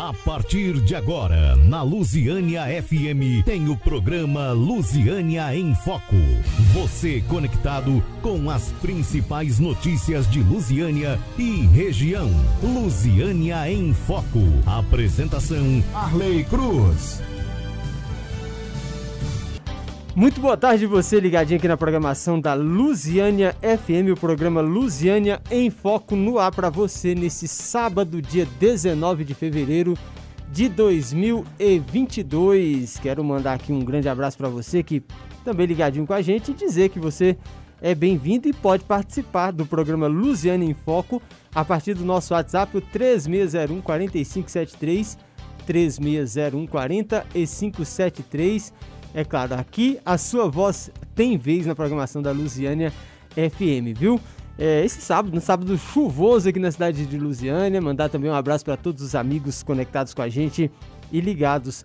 A partir de agora, na Lusiânia FM, tem o programa Lusiânia em Foco. Você conectado com as principais notícias de Lusiânia e região. Lusiânia em Foco. Apresentação: Arley Cruz. Muito boa tarde você ligadinho aqui na programação da Lusiânia FM, o programa Lusiânia em Foco no ar para você nesse sábado, dia 19 de fevereiro de 2022. Quero mandar aqui um grande abraço para você que também ligadinho com a gente e dizer que você é bem-vindo e pode participar do programa Lusiânia em Foco a partir do nosso WhatsApp, o 3601 4573 3601 4573 é claro, aqui a sua voz tem vez na programação da Lusiânia FM, viu? É, esse sábado, no sábado chuvoso aqui na cidade de Lusiânia, mandar também um abraço para todos os amigos conectados com a gente e ligados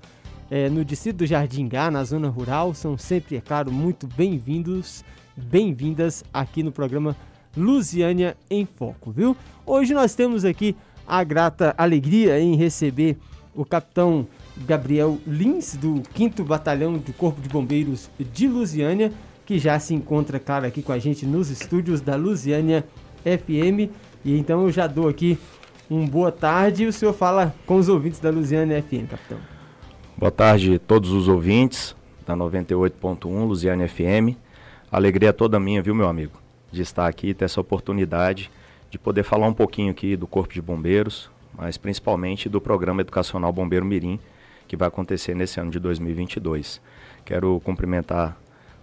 é, no distrito do Jardim Gá, na zona rural. São sempre, é claro, muito bem-vindos, bem-vindas aqui no programa Lusiânia em Foco, viu? Hoje nós temos aqui a grata alegria em receber o capitão Gabriel Lins, do 5 Batalhão do Corpo de Bombeiros de Lusiânia, que já se encontra, claro, aqui com a gente nos estúdios da Lusiânia FM. E então eu já dou aqui um boa tarde e o senhor fala com os ouvintes da Lusiânia FM, capitão. Boa tarde a todos os ouvintes da 98.1 Lusiânia FM. Alegria toda minha, viu, meu amigo, de estar aqui e ter essa oportunidade de poder falar um pouquinho aqui do Corpo de Bombeiros, mas principalmente do Programa Educacional Bombeiro Mirim, que vai acontecer nesse ano de 2022. Quero cumprimentar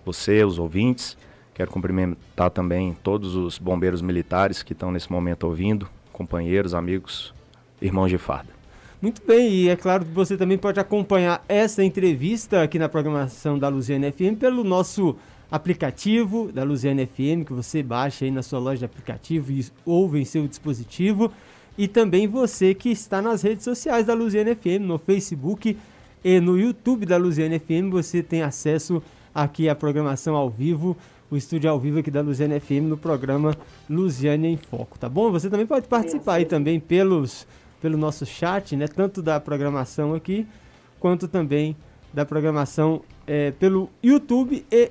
você, os ouvintes, quero cumprimentar também todos os bombeiros militares que estão nesse momento ouvindo, companheiros, amigos, irmãos de farda. Muito bem, e é claro que você também pode acompanhar essa entrevista aqui na programação da Luziana FM pelo nosso aplicativo da Luziana FM, que você baixa aí na sua loja de aplicativo e ouve em seu dispositivo e também você que está nas redes sociais da Luziana FM, no Facebook e no YouTube da Luziana FM, você tem acesso aqui à programação ao vivo, o estúdio ao vivo aqui da Luziana FM no programa Luziana em Foco, tá bom? Você também pode participar aí também pelos, pelo nosso chat, né? Tanto da programação aqui, quanto também da programação é, pelo YouTube e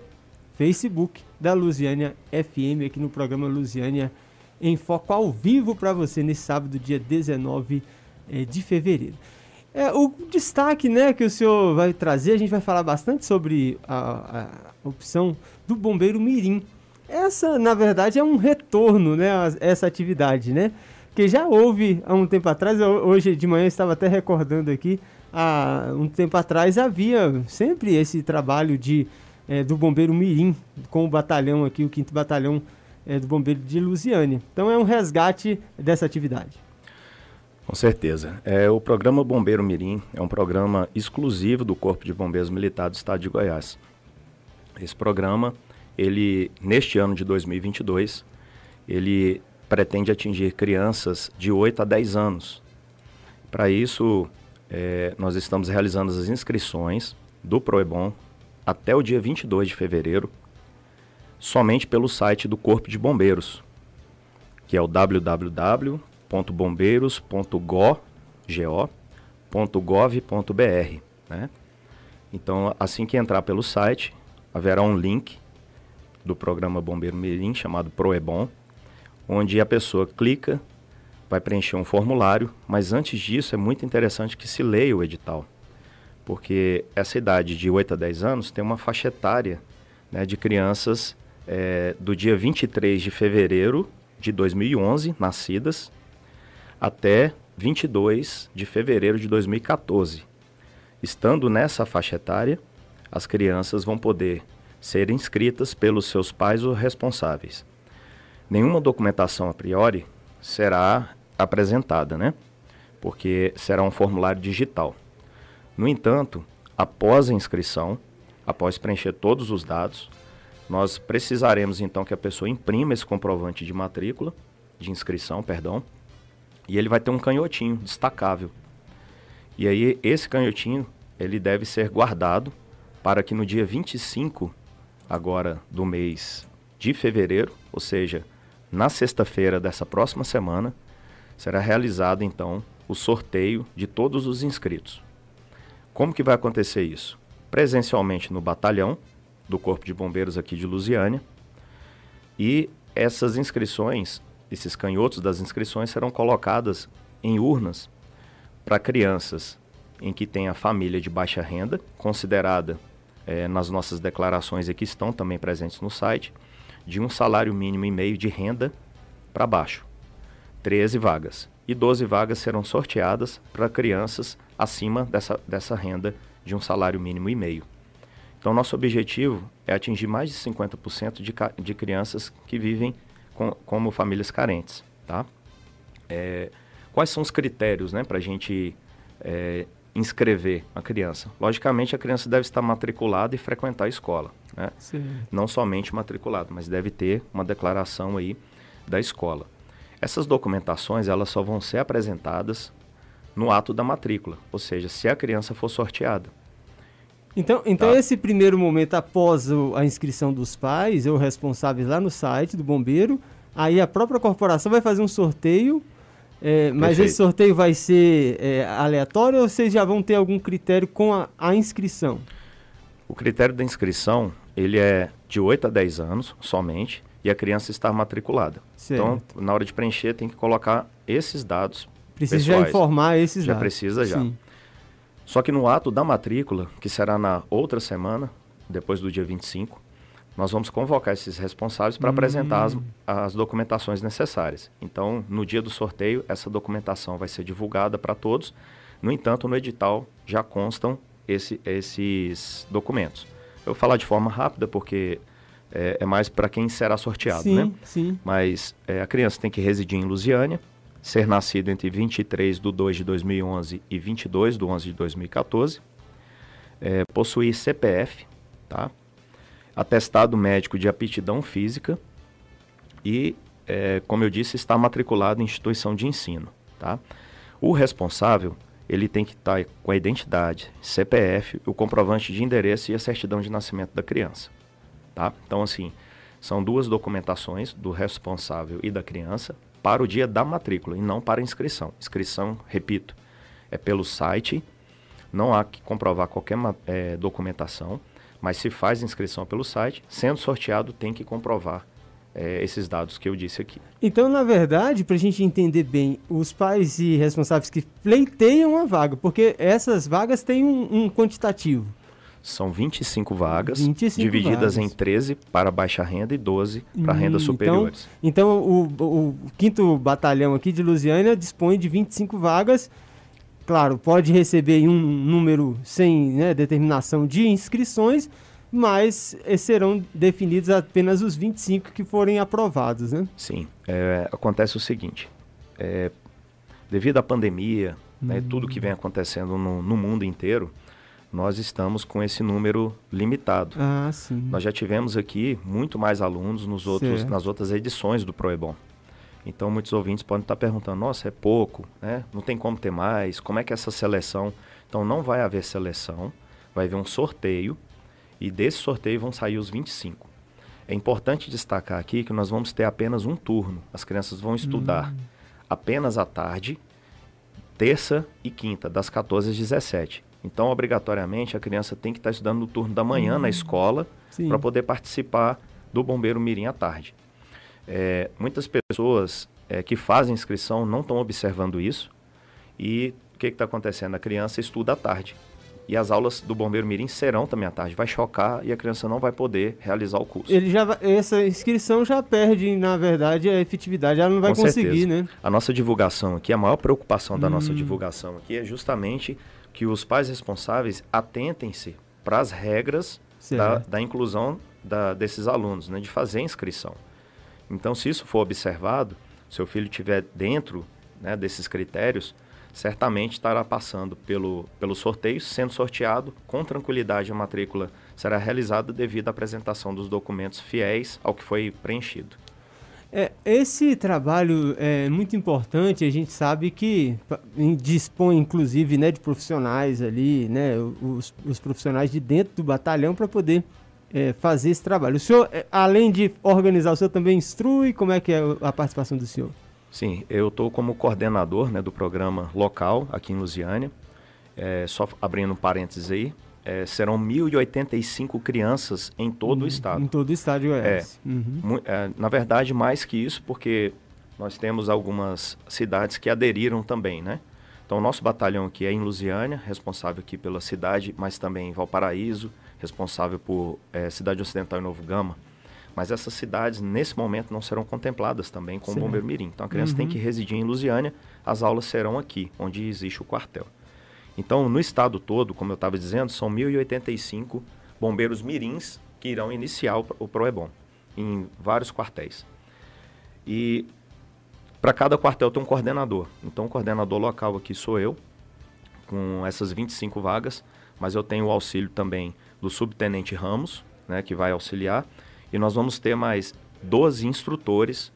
Facebook da Luziânia FM, aqui no programa Luziânia FM em foco ao vivo para você nesse sábado, dia 19 é, de fevereiro. É, o destaque né, que o senhor vai trazer, a gente vai falar bastante sobre a, a opção do bombeiro mirim. Essa, na verdade, é um retorno, né, a essa atividade, né? Que já houve há um tempo atrás, hoje de manhã eu estava até recordando aqui, há um tempo atrás havia sempre esse trabalho de, é, do bombeiro mirim com o batalhão aqui, o 5 Batalhão é, do Bombeiro de Lusiânia. Então é um resgate dessa atividade. Com certeza. É, o programa Bombeiro Mirim é um programa exclusivo do Corpo de Bombeiros Militar do Estado de Goiás. Esse programa, ele neste ano de 2022, ele pretende atingir crianças de 8 a 10 anos. Para isso, é, nós estamos realizando as inscrições do Proebom até o dia 22 de fevereiro somente pelo site do Corpo de Bombeiros, que é o www.bombeiros.gov.br. Né? Então, assim que entrar pelo site, haverá um link do programa Bombeiro Mirim chamado Proebom, onde a pessoa clica, vai preencher um formulário, mas antes disso é muito interessante que se leia o edital, porque essa idade de 8 a 10 anos tem uma faixa etária né, de crianças é, do dia 23 de fevereiro de 2011, nascidas, até 22 de fevereiro de 2014. Estando nessa faixa etária, as crianças vão poder ser inscritas pelos seus pais ou responsáveis. Nenhuma documentação a priori será apresentada, né? Porque será um formulário digital. No entanto, após a inscrição, após preencher todos os dados, nós precisaremos então que a pessoa imprima esse comprovante de matrícula, de inscrição, perdão, e ele vai ter um canhotinho destacável. E aí esse canhotinho, ele deve ser guardado para que no dia 25 agora do mês de fevereiro, ou seja, na sexta-feira dessa próxima semana, será realizado então o sorteio de todos os inscritos. Como que vai acontecer isso? Presencialmente no batalhão do Corpo de Bombeiros aqui de Lusiânia. E essas inscrições, esses canhotos das inscrições serão colocadas em urnas para crianças em que tem a família de baixa renda, considerada é, nas nossas declarações que estão também presentes no site, de um salário mínimo e meio de renda para baixo. 13 vagas. E 12 vagas serão sorteadas para crianças acima dessa, dessa renda de um salário mínimo e meio. Então, nosso objetivo é atingir mais de 50% de, de crianças que vivem com, como famílias carentes. Tá? É, quais são os critérios né, para a gente é, inscrever a criança? Logicamente, a criança deve estar matriculada e frequentar a escola. Né? Não somente matriculada, mas deve ter uma declaração aí da escola. Essas documentações elas só vão ser apresentadas no ato da matrícula, ou seja, se a criança for sorteada. Então, então tá. esse primeiro momento após o, a inscrição dos pais ou responsáveis lá no site do bombeiro, aí a própria corporação vai fazer um sorteio é, mas Perfeito. esse sorteio vai ser é, aleatório ou vocês já vão ter algum critério com a, a, inscrição? O critério da inscrição, ele é de 8 a 10 anos somente e a criança está matriculada. Certo. Então, na hora de preencher, tem que colocar esses dados Precisa já informar esses já dados. Já precisa, já. Sim. Só que no ato da matrícula, que será na outra semana, depois do dia 25, nós vamos convocar esses responsáveis para hum. apresentar as, as, documentações necessárias. Então, no dia do sorteio, essa documentação vai ser divulgada para todos. No entanto, no edital já constam esse, esses documentos. Eu vou falar de forma rápida porque é, é mais para quem será sorteado, sim, né? Sim. Mas é, a criança tem que residir em Lusiânia, ser nascido entre 23 de 2 de 2011 e 22 de 11 de 2014, é, possuir CPF, tá? atestado médico de aptidão física e, é, como eu disse, está matriculado em instituição de ensino. Tá? O responsável ele tem que estar tá com a identidade, CPF, o comprovante de endereço e a certidão de nascimento da criança. Tá? Então, assim, são duas documentações do responsável e da criança para o dia da matrícula e não para inscrição. Inscrição, repito, é pelo site, não há que comprovar qualquer é, documentação. Mas se faz inscrição pelo site, sendo sorteado, tem que comprovar é, esses dados que eu disse aqui. Então, na verdade, para a gente entender bem, os pais e responsáveis que pleiteiam a vaga, porque essas vagas têm um, um quantitativo. São 25 vagas, 25 divididas vagas. em 13 para baixa renda e 12 para hum, rendas superiores. Então, então o, o, quinto batalhão aqui de Lusiânia dispõe de 25 vagas Claro, pode receber um número sem né, determinação de inscrições, mas serão definidos apenas os 25 que forem aprovados, né? Sim. É, acontece o seguinte, é, devido à pandemia, hum. né, tudo que vem acontecendo no, no, mundo inteiro, nós estamos com esse número limitado. Ah, sim. Nós já tivemos aqui muito mais alunos nos outros, nas outras edições do Proebon. Então, muitos ouvintes podem estar perguntando: nossa, é pouco, né? não tem como ter mais, como é que é essa seleção? Então, não vai haver seleção, vai haver um sorteio e desse sorteio vão sair os 25. É importante destacar aqui que nós vamos ter apenas um turno. As crianças vão estudar hum. apenas à tarde, terça e quinta, das 14 às 17. Então, obrigatoriamente, a criança tem que estar estudando no turno da manhã hum. na escola para poder participar do Bombeiro Mirim à tarde. É, muitas pessoas é, que fazem inscrição não estão observando isso. E o que está acontecendo? A criança estuda à tarde. E as aulas do Bombeiro Mirim serão também à tarde. Vai chocar e a criança não vai poder realizar o curso. Ele já, essa inscrição já perde, na verdade, a efetividade. Ela não vai Com conseguir, certeza. né? A nossa divulgação aqui, a maior preocupação da hum. nossa divulgação aqui é justamente que os pais responsáveis atentem-se para as regras da, da, inclusão da, desses alunos, né, de fazer a inscrição. Então, se isso for observado, seu filho estiver dentro né, desses critérios, certamente estará passando pelo, pelo sorteio, sendo sorteado com tranquilidade a matrícula será realizada devido à apresentação dos documentos fiéis ao que foi preenchido. É, esse trabalho é muito importante, a gente sabe que dispõe inclusive né, de profissionais ali, né, os, os profissionais de dentro do batalhão para poder é, fazer esse trabalho. O senhor, é, além de organizar, o senhor também instrui? Como é que é a participação do senhor? Sim, eu estou como coordenador né, do programa local aqui em Lusiânia. É, só abrindo um parênteses aí, é, serão 1.085 crianças em todo uhum, o estado. Em todo o estado de Goiás. É, uhum. é, na verdade, mais que isso, porque nós temos algumas cidades que aderiram também, né? Então, o nosso batalhão aqui é em Lusiânia, responsável aqui pela cidade, mas também em Valparaíso, responsável por é, Cidade Ocidental e Novo Gama. Mas essas cidades, nesse momento, não serão contempladas também com Sim. o Bombeiro Mirim. Então, a criança uhum. tem que residir em Lusiânia, as aulas serão aqui, onde existe o quartel. Então, no estado todo, como eu estava dizendo, são 1.085 bombeiros mirins que irão iniciar o, PROEBOM em vários quartéis. E para cada quartel tem um coordenador. Então, o coordenador local aqui sou eu, com essas 25 vagas, mas eu tenho o auxílio também do subtenente Ramos, né, que vai auxiliar, e nós vamos ter mais 12 instrutores,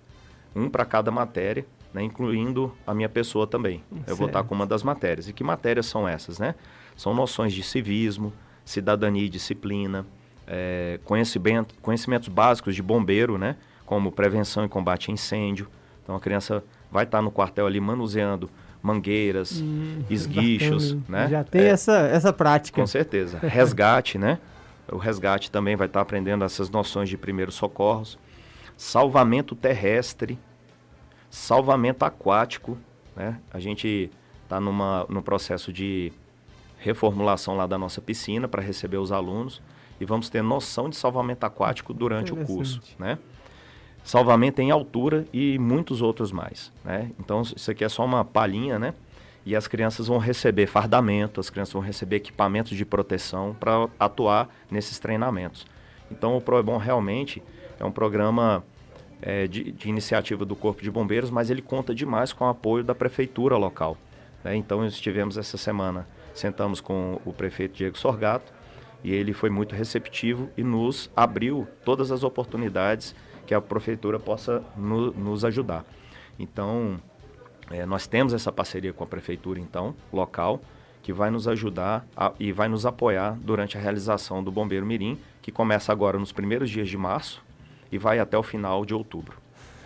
um para cada matéria, né, incluindo a minha pessoa também. Certo. Eu vou estar com uma das matérias. E que matérias são essas, né? São noções de civismo, cidadania e disciplina, é, conhecimento, conhecimentos básicos de bombeiro, né? Como prevenção e combate a incêndio, então a criança vai estar no quartel ali manuseando mangueiras, hum, esguichos, né? Já tem é, essa, essa prática. Com certeza. Resgate, né? O resgate também vai estar aprendendo essas noções de primeiros socorros. Salvamento terrestre, salvamento aquático, né? A gente está no processo de reformulação lá da nossa piscina para receber os alunos e vamos ter noção de salvamento aquático durante o curso, né? salvamento em altura e muitos outros mais. Né? Então, isso aqui é só uma palhinha, né? E as crianças vão receber fardamento, as crianças vão receber equipamentos de proteção para atuar nesses treinamentos. Então, o ProEBOM realmente é um programa é, de, de, iniciativa do Corpo de Bombeiros, mas ele conta demais com o apoio da prefeitura local. Né? Então, estivemos essa semana, sentamos com o prefeito Diego Sorgato, e ele foi muito receptivo e nos abriu todas as oportunidades que a prefeitura possa no, nos ajudar. Então, é, nós temos essa parceria com a prefeitura, então, local, que vai nos ajudar a, e vai nos apoiar durante a realização do Bombeiro Mirim, que começa agora nos primeiros dias de março e vai até o final de outubro.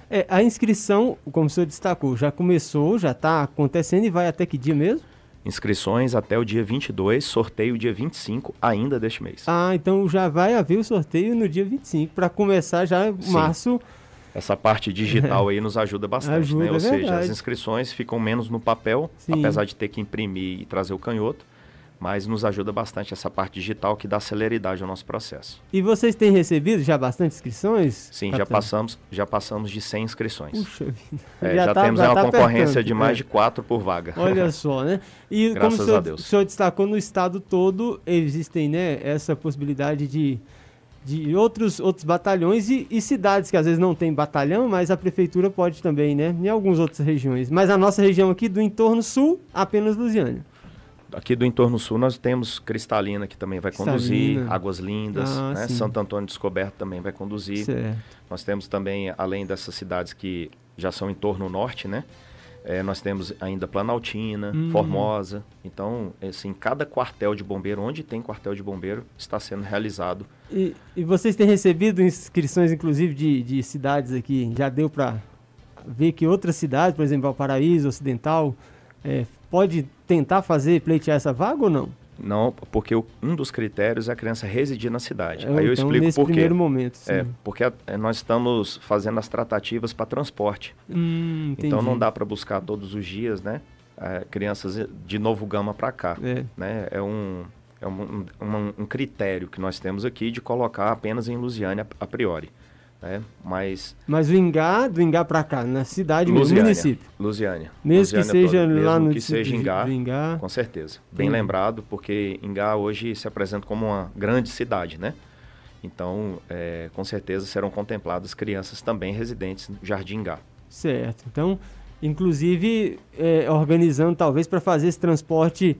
É, a inscrição, como o senhor destacou, já começou, já está acontecendo e vai até que dia mesmo? Inscrições até o dia 22, sorteio dia 25 ainda deste mês. Ah, então já vai haver o sorteio no dia 25 para começar já Sim. março. Essa parte digital aí nos ajuda bastante, né? ajuda, né? Ou é seja, as inscrições ficam menos no papel, Sim. apesar de ter que imprimir e trazer o canhoto mas nos ajuda bastante essa parte digital que dá celeridade ao nosso processo. E vocês têm recebido já bastante inscrições? Sim, já passamos, já passamos de 100 inscrições. Puxa vida. É, já, já tá, temos já uma tá concorrência de mais é. de 4 por vaga. Olha só, né? E como o senhor, a Deus. o senhor destacou, no estado todo existem, né, essa possibilidade de de outros, outros batalhões e, e, cidades que às vezes não tem batalhão, mas a prefeitura pode também, né? Em algumas outras regiões. Mas a nossa região aqui do entorno sul, apenas Lusiânia aqui do entorno sul nós temos Cristalina que também vai conduzir, Águas Lindas, ah, né? Santo Antônio Descoberto também vai conduzir. Certo. Nós temos também, além dessas cidades que já são em torno norte, né? É, nós temos ainda Planaltina, hum. Formosa. Então, assim, cada quartel de bombeiro, onde tem quartel de bombeiro, está sendo realizado. E, e vocês têm recebido inscrições, inclusive, de, de cidades aqui? Já deu para ver que outras cidades, por exemplo, Valparaíso, Ocidental, é, pode tentar fazer, pleitear essa vaga ou não? Não, porque um dos critérios é a criança residir na cidade. É, Aí eu então, explico nesse por quê. primeiro momento, sim. É, porque a, é, nós estamos fazendo as tratativas para transporte. Hum, então não dá para buscar todos os dias, né? É, crianças de novo gama para cá. É. Né? é um é um, um, um, critério que nós temos aqui de colocar apenas em Lusiânia a priori. Né? Mas, Mas o Ingá, do Ingá para cá, na cidade, no município. Lusiânia. Mesmo Lusiânia que seja toda. lá no que seja Ingá, Ingá, com certeza. Bem lembrado, porque Ingá hoje se apresenta como uma grande cidade, né? Então, é, com certeza serão contempladas crianças também residentes no Jardim Ingá. Certo. Então, inclusive, é, organizando talvez para fazer esse transporte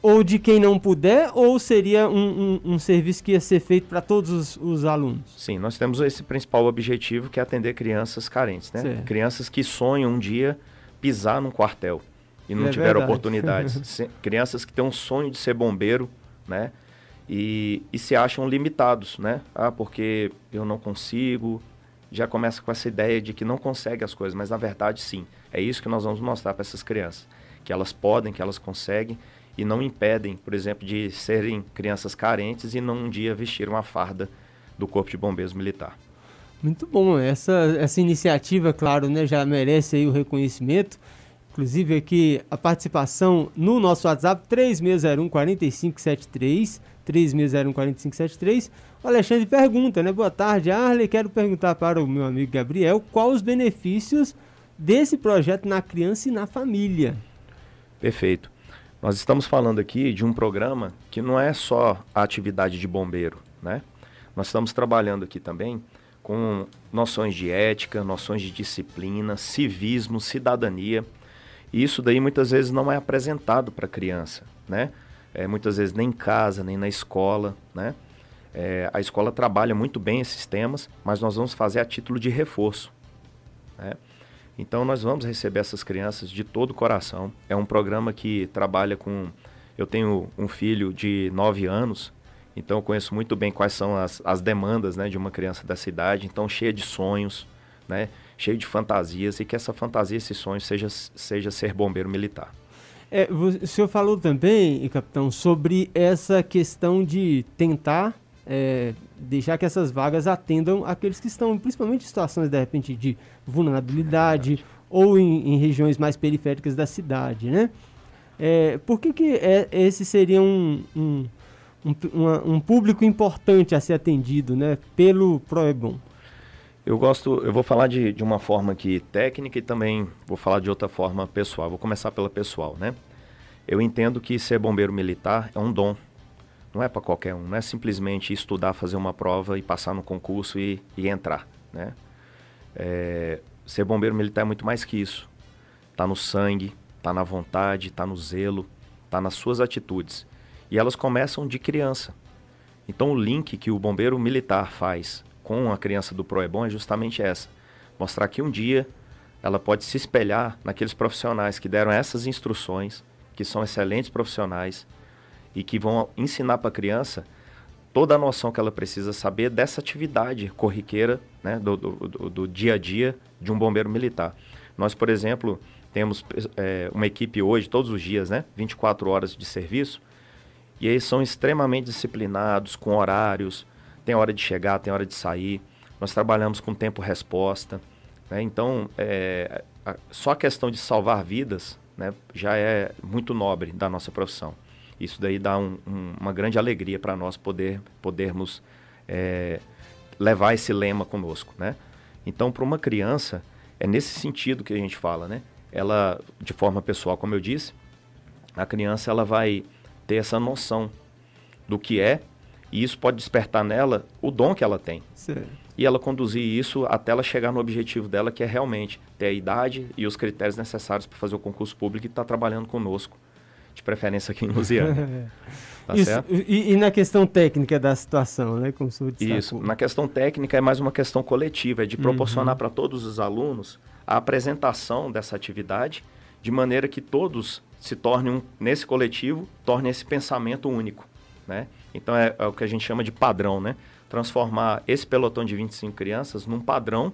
ou de quem não puder, ou seria um, um, um serviço que ia ser feito para todos os, os, alunos? Sim, nós temos esse principal objetivo que é atender crianças carentes, né? Certo. Crianças que sonham um dia pisar num quartel e não é tiveram oportunidades. crianças que têm um sonho de ser bombeiro, né? E, e se acham limitados, né? Ah, porque eu não consigo, já começa com essa ideia de que não consegue as coisas, mas na verdade sim. É isso que nós vamos mostrar para essas crianças, que elas podem, que elas conseguem e não impedem, por exemplo, de serem crianças carentes e não um dia vestir uma farda do Corpo de Bombeiros Militar. Muito bom, essa, essa iniciativa, claro, né, já merece aí o reconhecimento. Inclusive aqui a participação no nosso WhatsApp 3601 4573, 3601 4573. O Alexandre pergunta, né? Boa tarde, Arley. Quero perguntar para o meu amigo Gabriel qual os benefícios desse projeto na criança e na família. Perfeito. Nós estamos falando aqui de um programa que não é só a atividade de bombeiro, né? Nós estamos trabalhando aqui também com noções de ética, noções de disciplina, civismo, cidadania. E isso daí muitas vezes não é apresentado para a criança, né? É, muitas vezes nem em casa, nem na escola, né? É, a escola trabalha muito bem esses temas, mas nós vamos fazer a título de reforço. Né? Então nós vamos receber essas crianças de todo o coração. É um programa que trabalha com. Eu tenho um filho de 9 anos, então eu conheço muito bem quais são as, as demandas né, de uma criança dessa idade, então cheia de sonhos, né, cheio de fantasias, e que essa fantasia, esse sonho, seja, seja ser bombeiro militar. É, o senhor falou também, capitão, sobre essa questão de tentar é, deixar que essas vagas atendam aqueles que estão, principalmente em situações, de repente, de vulnerabilidade é ou em, em, regiões mais periféricas da cidade, né? É, por que, que é, esse seria um, um, um, uma, um, público importante a ser atendido, né, pelo Proebon? Eu gosto, eu vou falar de, de uma forma aqui técnica e também vou falar de outra forma pessoal. Vou começar pela pessoal, né? Eu entendo que ser bombeiro militar é um dom não é para qualquer um, não é simplesmente estudar, fazer uma prova e passar no concurso e, e entrar, né? É, ser bombeiro militar é muito mais que isso. Tá no sangue, tá na vontade, tá no zelo, tá nas suas atitudes. E elas começam de criança. Então o link que o bombeiro militar faz com a criança do Proebon é justamente essa. Mostrar que um dia ela pode se espelhar naqueles profissionais que deram essas instruções, que são excelentes profissionais, e que vão ensinar para a criança toda a noção que ela precisa saber dessa atividade corriqueira, né, do, do, do dia a dia de um bombeiro militar. Nós, por exemplo, temos é, uma equipe hoje, todos os dias, né, 24 horas de serviço, e eles são extremamente disciplinados, com horários, tem hora de chegar, tem hora de sair. Nós trabalhamos com tempo-resposta. Né? Então, é, a, só a questão de salvar vidas né, já é muito nobre da nossa profissão. Isso daí dá um, um, uma grande alegria para nós poder, podermos é, levar esse lema conosco, né? Então, para uma criança, é nesse sentido que a gente fala, né? Ela, de forma pessoal, como eu disse, a criança ela vai ter essa noção do que é e isso pode despertar nela o dom que ela tem. E ela conduzir isso até ela chegar no objetivo dela, que é realmente ter a idade e os critérios necessários para fazer o concurso público e estar tá trabalhando conosco de preferência aqui em Lusiana. tá Isso, certo? E, e, na questão técnica da situação, né? Como o Isso, na questão técnica é mais uma questão coletiva, é de proporcionar uhum. para todos os alunos a apresentação dessa atividade, de maneira que todos se tornem, um, nesse coletivo, tornem esse pensamento único, né? Então é, é o que a gente chama de padrão, né? Transformar esse pelotão de 25 crianças num padrão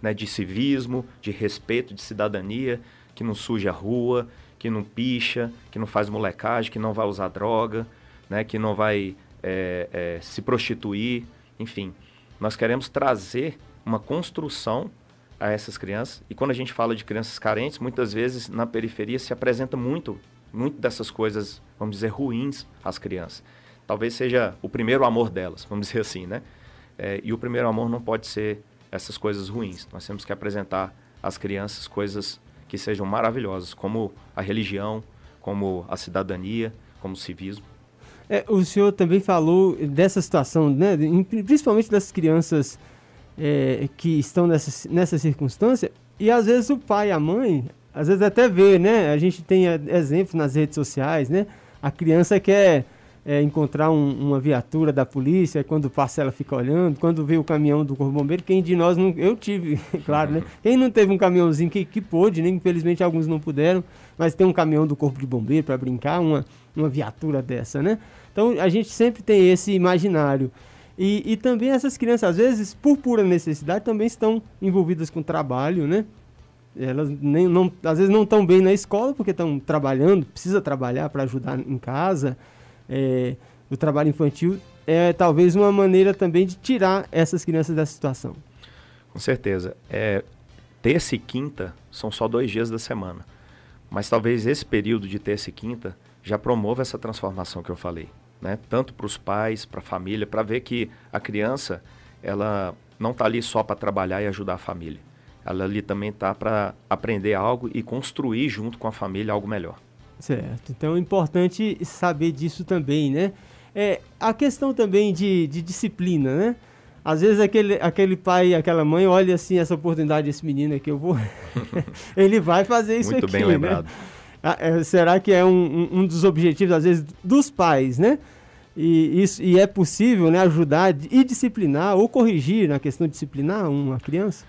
né, de civismo, de respeito, de cidadania, que não suja a rua, que não picha, que não faz molecagem, que não vai usar droga, né, que não vai é, é, se prostituir, enfim. Nós queremos trazer uma construção a essas crianças. E quando a gente fala de crianças carentes, muitas vezes na periferia se apresenta muito, muito dessas coisas, vamos dizer, ruins às crianças. Talvez seja o primeiro amor delas, vamos dizer assim, né? É, e o primeiro amor não pode ser essas coisas ruins. Nós temos que apresentar às crianças coisas que sejam maravilhosas, como a religião, como a cidadania, como o civismo. É, o senhor também falou dessa situação, né, principalmente das crianças é, que estão nessa, nessa circunstância, e às vezes o pai a mãe, às vezes até vê, né? A gente tem exemplos nas redes sociais, né? A criança quer é, encontrar um, uma viatura da polícia, quando passa ela fica olhando, quando vê o caminhão do Corpo Bombeiro, quem de nós não. Eu tive, claro, né? Quem não teve um caminhãozinho que, que pôde, né? Infelizmente alguns não puderam, mas tem um caminhão do Corpo de Bombeiro para brincar, uma, uma viatura dessa, né? Então a gente sempre tem esse imaginário. E, e também essas crianças, às vezes, por pura necessidade, também estão envolvidas com trabalho, né? Elas nem, não, às vezes não estão bem na escola porque estão trabalhando, precisa trabalhar para ajudar em casa. É, o trabalho infantil é talvez uma maneira também de tirar essas crianças dessa situação. Com certeza. É, terça e quinta são só dois dias da semana. Mas talvez esse período de terça e quinta já promova essa transformação que eu falei né? tanto para os pais, para a família, para ver que a criança ela não está ali só para trabalhar e ajudar a família. Ela ali também está para aprender algo e construir junto com a família algo melhor. Certo. Então é importante saber disso também, né? É, a questão também de, de disciplina, né? Às vezes aquele, aquele pai, aquela mãe olha assim essa oportunidade desse menino aqui, eu vou. ele vai fazer isso Muito aqui. Muito bem lembrado. Né? Ah, é, será que é um, um, um, dos objetivos, às vezes, dos pais, né? E, isso, e é possível né, ajudar e disciplinar ou corrigir na questão de disciplinar uma criança?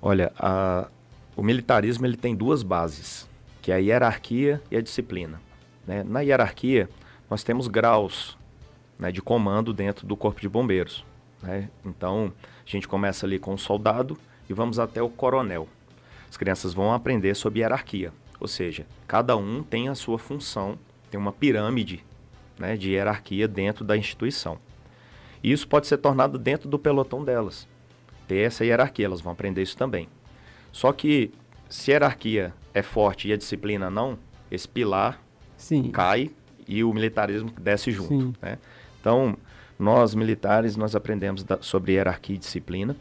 Olha, a, o militarismo ele tem duas bases, que é a hierarquia e a disciplina. Né? Na hierarquia, nós temos graus né, de comando dentro do corpo de bombeiros. Né? Então, a gente começa ali com o soldado e vamos até o coronel. As crianças vão aprender sobre hierarquia, ou seja, cada um tem a sua função, tem uma pirâmide né, de hierarquia dentro da instituição. E isso pode ser tornado dentro do pelotão delas. Ter essa hierarquia, elas vão aprender isso também. Só que se hierarquia é forte e a disciplina não, esse pilar Sim. cai e o militarismo desce junto. Né? Então, nós militares, nós aprendemos da, sobre hierarquia e disciplina.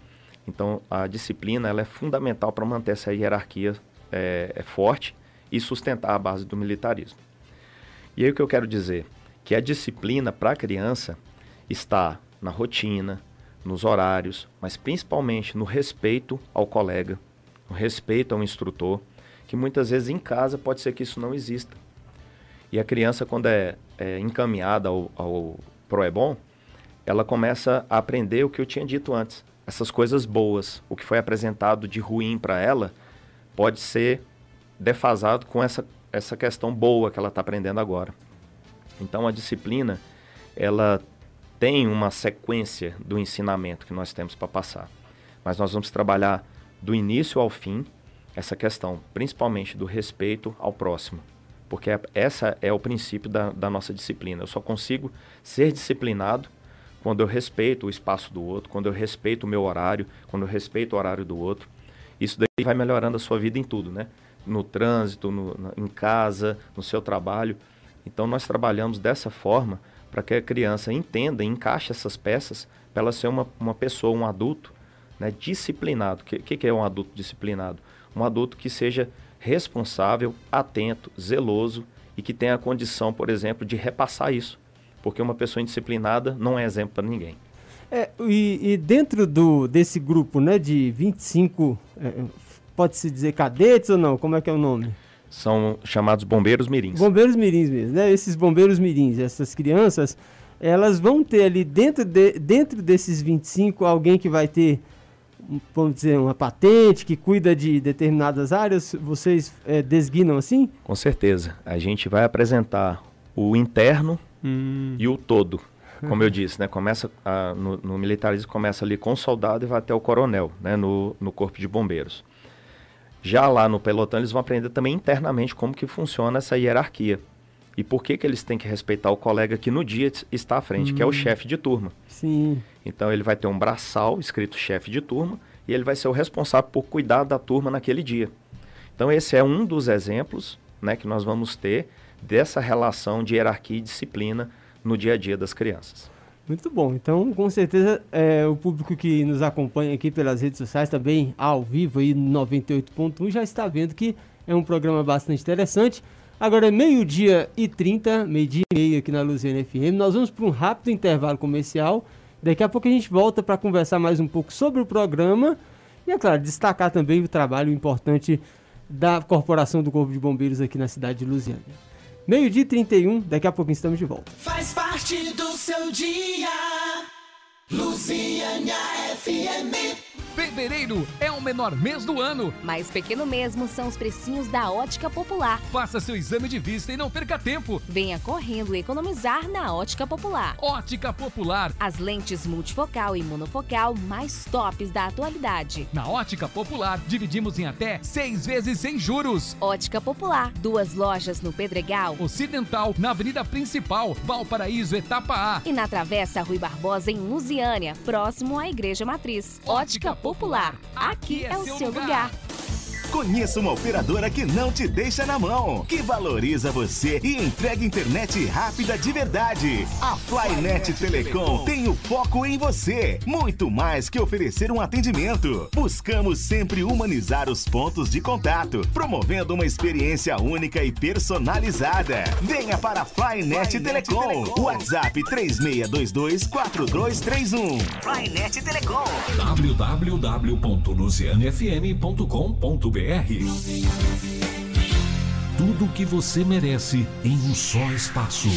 Então, a disciplina ela é fundamental para manter essa hierarquia é, é forte e sustentar a base do militarismo. E aí o que eu quero dizer? que a disciplina para a criança está na rotina, nos horários, mas principalmente no respeito ao colega, no respeito ao instrutor, que muitas vezes em casa pode ser que isso não exista. E a criança, quando é, é encaminhada ao, ao Proebon, ela começa a aprender o que eu tinha dito antes. Essas coisas boas, o que foi apresentado de ruim para ela, pode ser defasado com essa, essa questão boa que ela está aprendendo agora. Então a disciplina, ela tem uma sequência do ensinamento que nós temos para passar. Mas nós vamos trabalhar do início ao fim essa questão, principalmente do respeito ao próximo. Porque é, essa é o princípio da, da nossa disciplina. Eu só consigo ser disciplinado quando eu respeito o espaço do outro, quando eu respeito o meu horário, quando eu respeito o horário do outro. Isso daí vai melhorando a sua vida em tudo, né? No trânsito, no, na, em casa, no seu trabalho. Então nós trabalhamos dessa forma para que a criança entenda e encaixe essas peças para ela ser uma, uma pessoa, um adulto né, disciplinado. O que, que é um adulto disciplinado? Um adulto que seja responsável, atento, zeloso e que tenha a condição, por exemplo, de repassar isso. Porque uma pessoa indisciplinada não é exemplo para ninguém. É, e, e, dentro do, desse grupo né, de 25, é, pode-se dizer cadetes ou não? Como é que é o nome? são chamados bombeiros mirins. Bombeiros mirins mesmo, né? Esses bombeiros mirins, essas crianças, elas vão ter ali dentro, de, dentro desses 25 alguém que vai ter, vamos dizer, uma patente, que cuida de determinadas áreas, vocês é, desguinam assim? Com certeza. A gente vai apresentar o interno hum. e o todo. Como eu disse, né? Começa a, no, no militarismo começa ali com o soldado e vai até o coronel, né? No, no corpo de bombeiros. Já lá no pelotão eles vão aprender também internamente como que funciona essa hierarquia. E por que, que eles têm que respeitar o colega que no dia está à frente, hum. que é o hum. chefe de turma. Sim. Então ele vai ter um braçal escrito chefe de turma e ele vai ser o responsável por cuidar da turma naquele dia. Então esse é um dos exemplos né, que nós vamos ter dessa relação de hierarquia e disciplina no dia a dia das crianças. Muito bom. Então, com certeza, é, o público que nos acompanha aqui pelas redes sociais, também ao vivo aí no 98.1, já está vendo que é um programa bastante interessante. Agora é meio-dia e 30, meio-dia e meio aqui na Luziana FM. Nós vamos para um rápido intervalo comercial. Daqui a pouco a gente volta para conversar mais um pouco sobre o programa e, é claro, destacar também o trabalho importante da Corporação do Corpo de Bombeiros aqui na cidade de Lusiana. Meio-dia 31, daqui a pouco estamos de volta. Faz parte do seu dia, Luziânia FM. Fevereiro é o menor mês do ano. Mas pequeno mesmo são os precinhos da Ótica Popular. Faça seu exame de vista e não perca tempo. Venha correndo economizar na Ótica Popular. Ótica Popular. As lentes multifocal e monofocal mais tops da atualidade. Na Ótica Popular, dividimos em até seis vezes sem juros. Ótica Popular. Duas lojas no Pedregal. Ocidental, na Avenida Principal, Valparaíso, Etapa A. E na Travessa Rui Barbosa, em Lusiânia, próximo à Igreja Matriz. Ótica Popular. Aqui é o seu lugar. Conheça uma operadora que não te deixa na mão, que valoriza você e entrega internet rápida de verdade. A Flynet Telecom tem o foco em você, muito mais que oferecer um atendimento. Buscamos sempre humanizar os pontos de contato, promovendo uma experiência única e personalizada. Venha para a Flynet Telecom. WhatsApp 36224231. Flynet Telecom. www.lucianefm.com.br tudo o que você merece em um só espaço.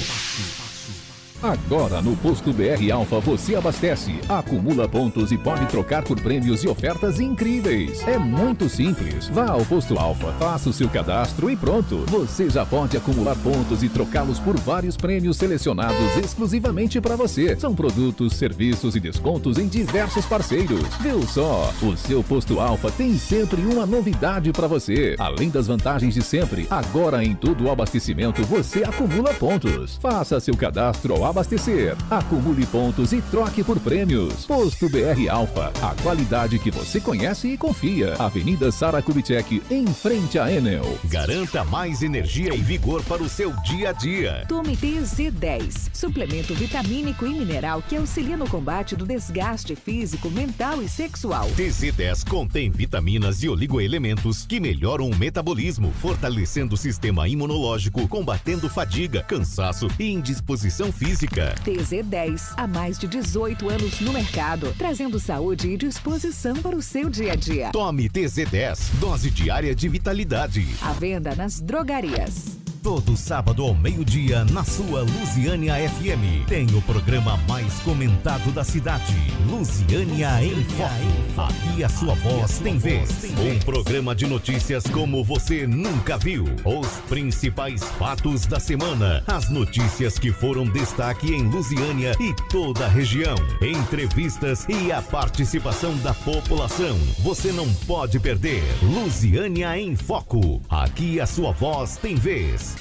Agora no Posto BR Alfa você abastece, acumula pontos e pode trocar por prêmios e ofertas incríveis. É muito simples. Vá ao Posto Alfa, faça o seu cadastro e pronto. Você já pode acumular pontos e trocá-los por vários prêmios selecionados exclusivamente para você. São produtos, serviços e descontos em diversos parceiros. Viu só? O seu Posto Alfa tem sempre uma novidade para você. Além das vantagens de sempre, agora em todo o abastecimento você acumula pontos. Faça seu cadastro ao abastecer. Acumule pontos e troque por prêmios. Posto BR Alfa, a qualidade que você conhece e confia. Avenida Sara Kubitschek, em frente à Enel. Garanta mais energia e vigor para o seu dia a dia. Tome TZ10, suplemento vitamínico e mineral que auxilia no combate do desgaste físico, mental e sexual. TZ10 contém vitaminas e oligoelementos que melhoram o metabolismo, fortalecendo o sistema imunológico, combatendo fadiga, cansaço e indisposição física. TZ10, há mais de 18 anos no mercado, trazendo saúde e disposição para o seu dia a dia. Tome TZ10, dose diária de vitalidade. À venda nas drogarias. Todo sábado ao meio-dia, na sua Lusiânia FM, tem o programa mais comentado da cidade, Lusiânia em Foco. Aqui a sua voz tem vez. Um programa de notícias como você nunca viu. Os principais fatos da semana, as notícias que foram destaque em Lusiânia e toda a região, entrevistas e a participação da população. Você não pode perder. Lusiânia em Foco. Aqui a sua voz tem vez.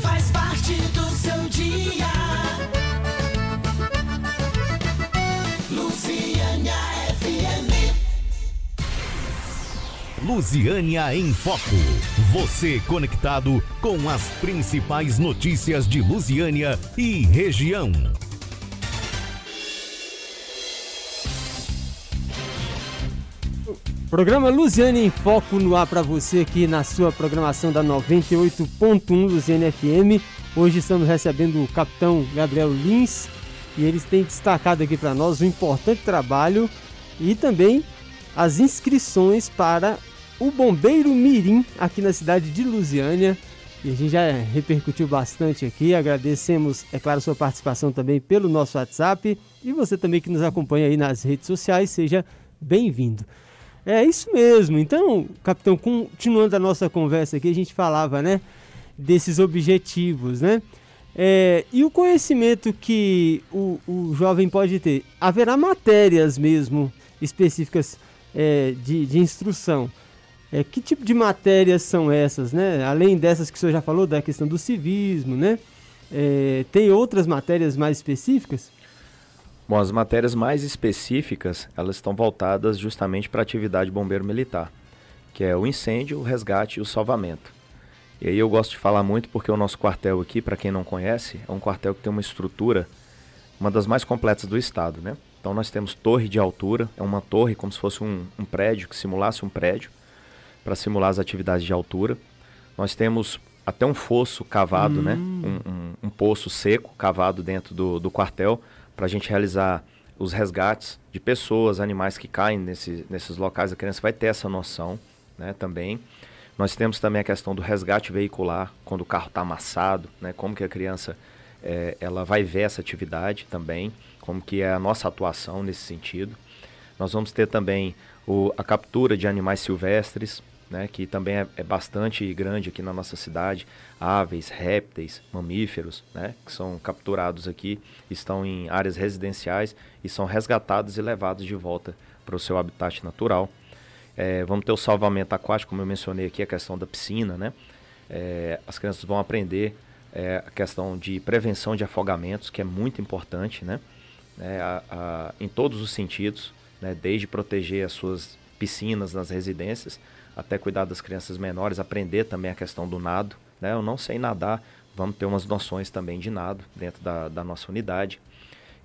Faz parte do seu dia. Luciânia FM. Lusiânia em Foco. Você conectado com as principais notícias de Lusiânia e região. Programa Luziane em Foco no ar para você aqui na sua programação da 98.1 Luziane FM. Hoje estamos recebendo o capitão Gabriel Lins e eles têm destacado aqui para nós um importante trabalho e também as inscrições para o Bombeiro Mirim aqui na cidade de Lusiânia. E a gente já repercutiu bastante aqui. Agradecemos, é claro, sua participação também pelo nosso WhatsApp. E você também que nos acompanha aí nas redes sociais, seja bem-vindo. É isso mesmo. Então, capitão, continuando a nossa conversa aqui, a gente falava, né, desses objetivos, né? É, e o conhecimento que o, o jovem pode ter? Haverá matérias mesmo específicas é, de, de instrução. É, que tipo de matérias são essas, né? Além dessas que o senhor já falou, da questão do civismo, né? É, tem outras matérias mais específicas? Bom, as matérias mais específicas, elas estão voltadas justamente para a atividade bombeiro militar, que é o incêndio, o resgate e o salvamento. E aí eu gosto de falar muito porque o nosso quartel aqui, para quem não conhece, é um quartel que tem uma estrutura, uma das mais completas do estado, né? Então nós temos torre de altura, é uma torre como se fosse um, um prédio, que simulasse um prédio, para simular as atividades de altura. Nós temos até um fosso cavado, hum. né? Um, um, um, poço seco cavado dentro do, do quartel para a gente realizar os resgates de pessoas, animais que caem nesse, nesses locais. A criança vai ter essa noção né, também. Nós temos também a questão do resgate veicular, quando o carro está amassado, né, como que a criança é, ela vai ver essa atividade também, como que é a nossa atuação nesse sentido. Nós vamos ter também o, a captura de animais silvestres, né, que também é, é, bastante grande aqui na nossa cidade, aves, répteis, mamíferos, né, que são capturados aqui, estão em áreas residenciais e são resgatados e levados de volta para o seu habitat natural. É, vamos ter o salvamento aquático, como eu mencionei aqui, a questão da piscina, né? É, as crianças vão aprender é, a questão de prevenção de afogamentos, que é muito importante, né? É, a, a, em todos os sentidos, né? desde proteger as suas piscinas nas residências, até cuidar das crianças menores, aprender também a questão do nado. Né? Eu não sei nadar, vamos ter umas noções também de nado dentro da, da nossa unidade.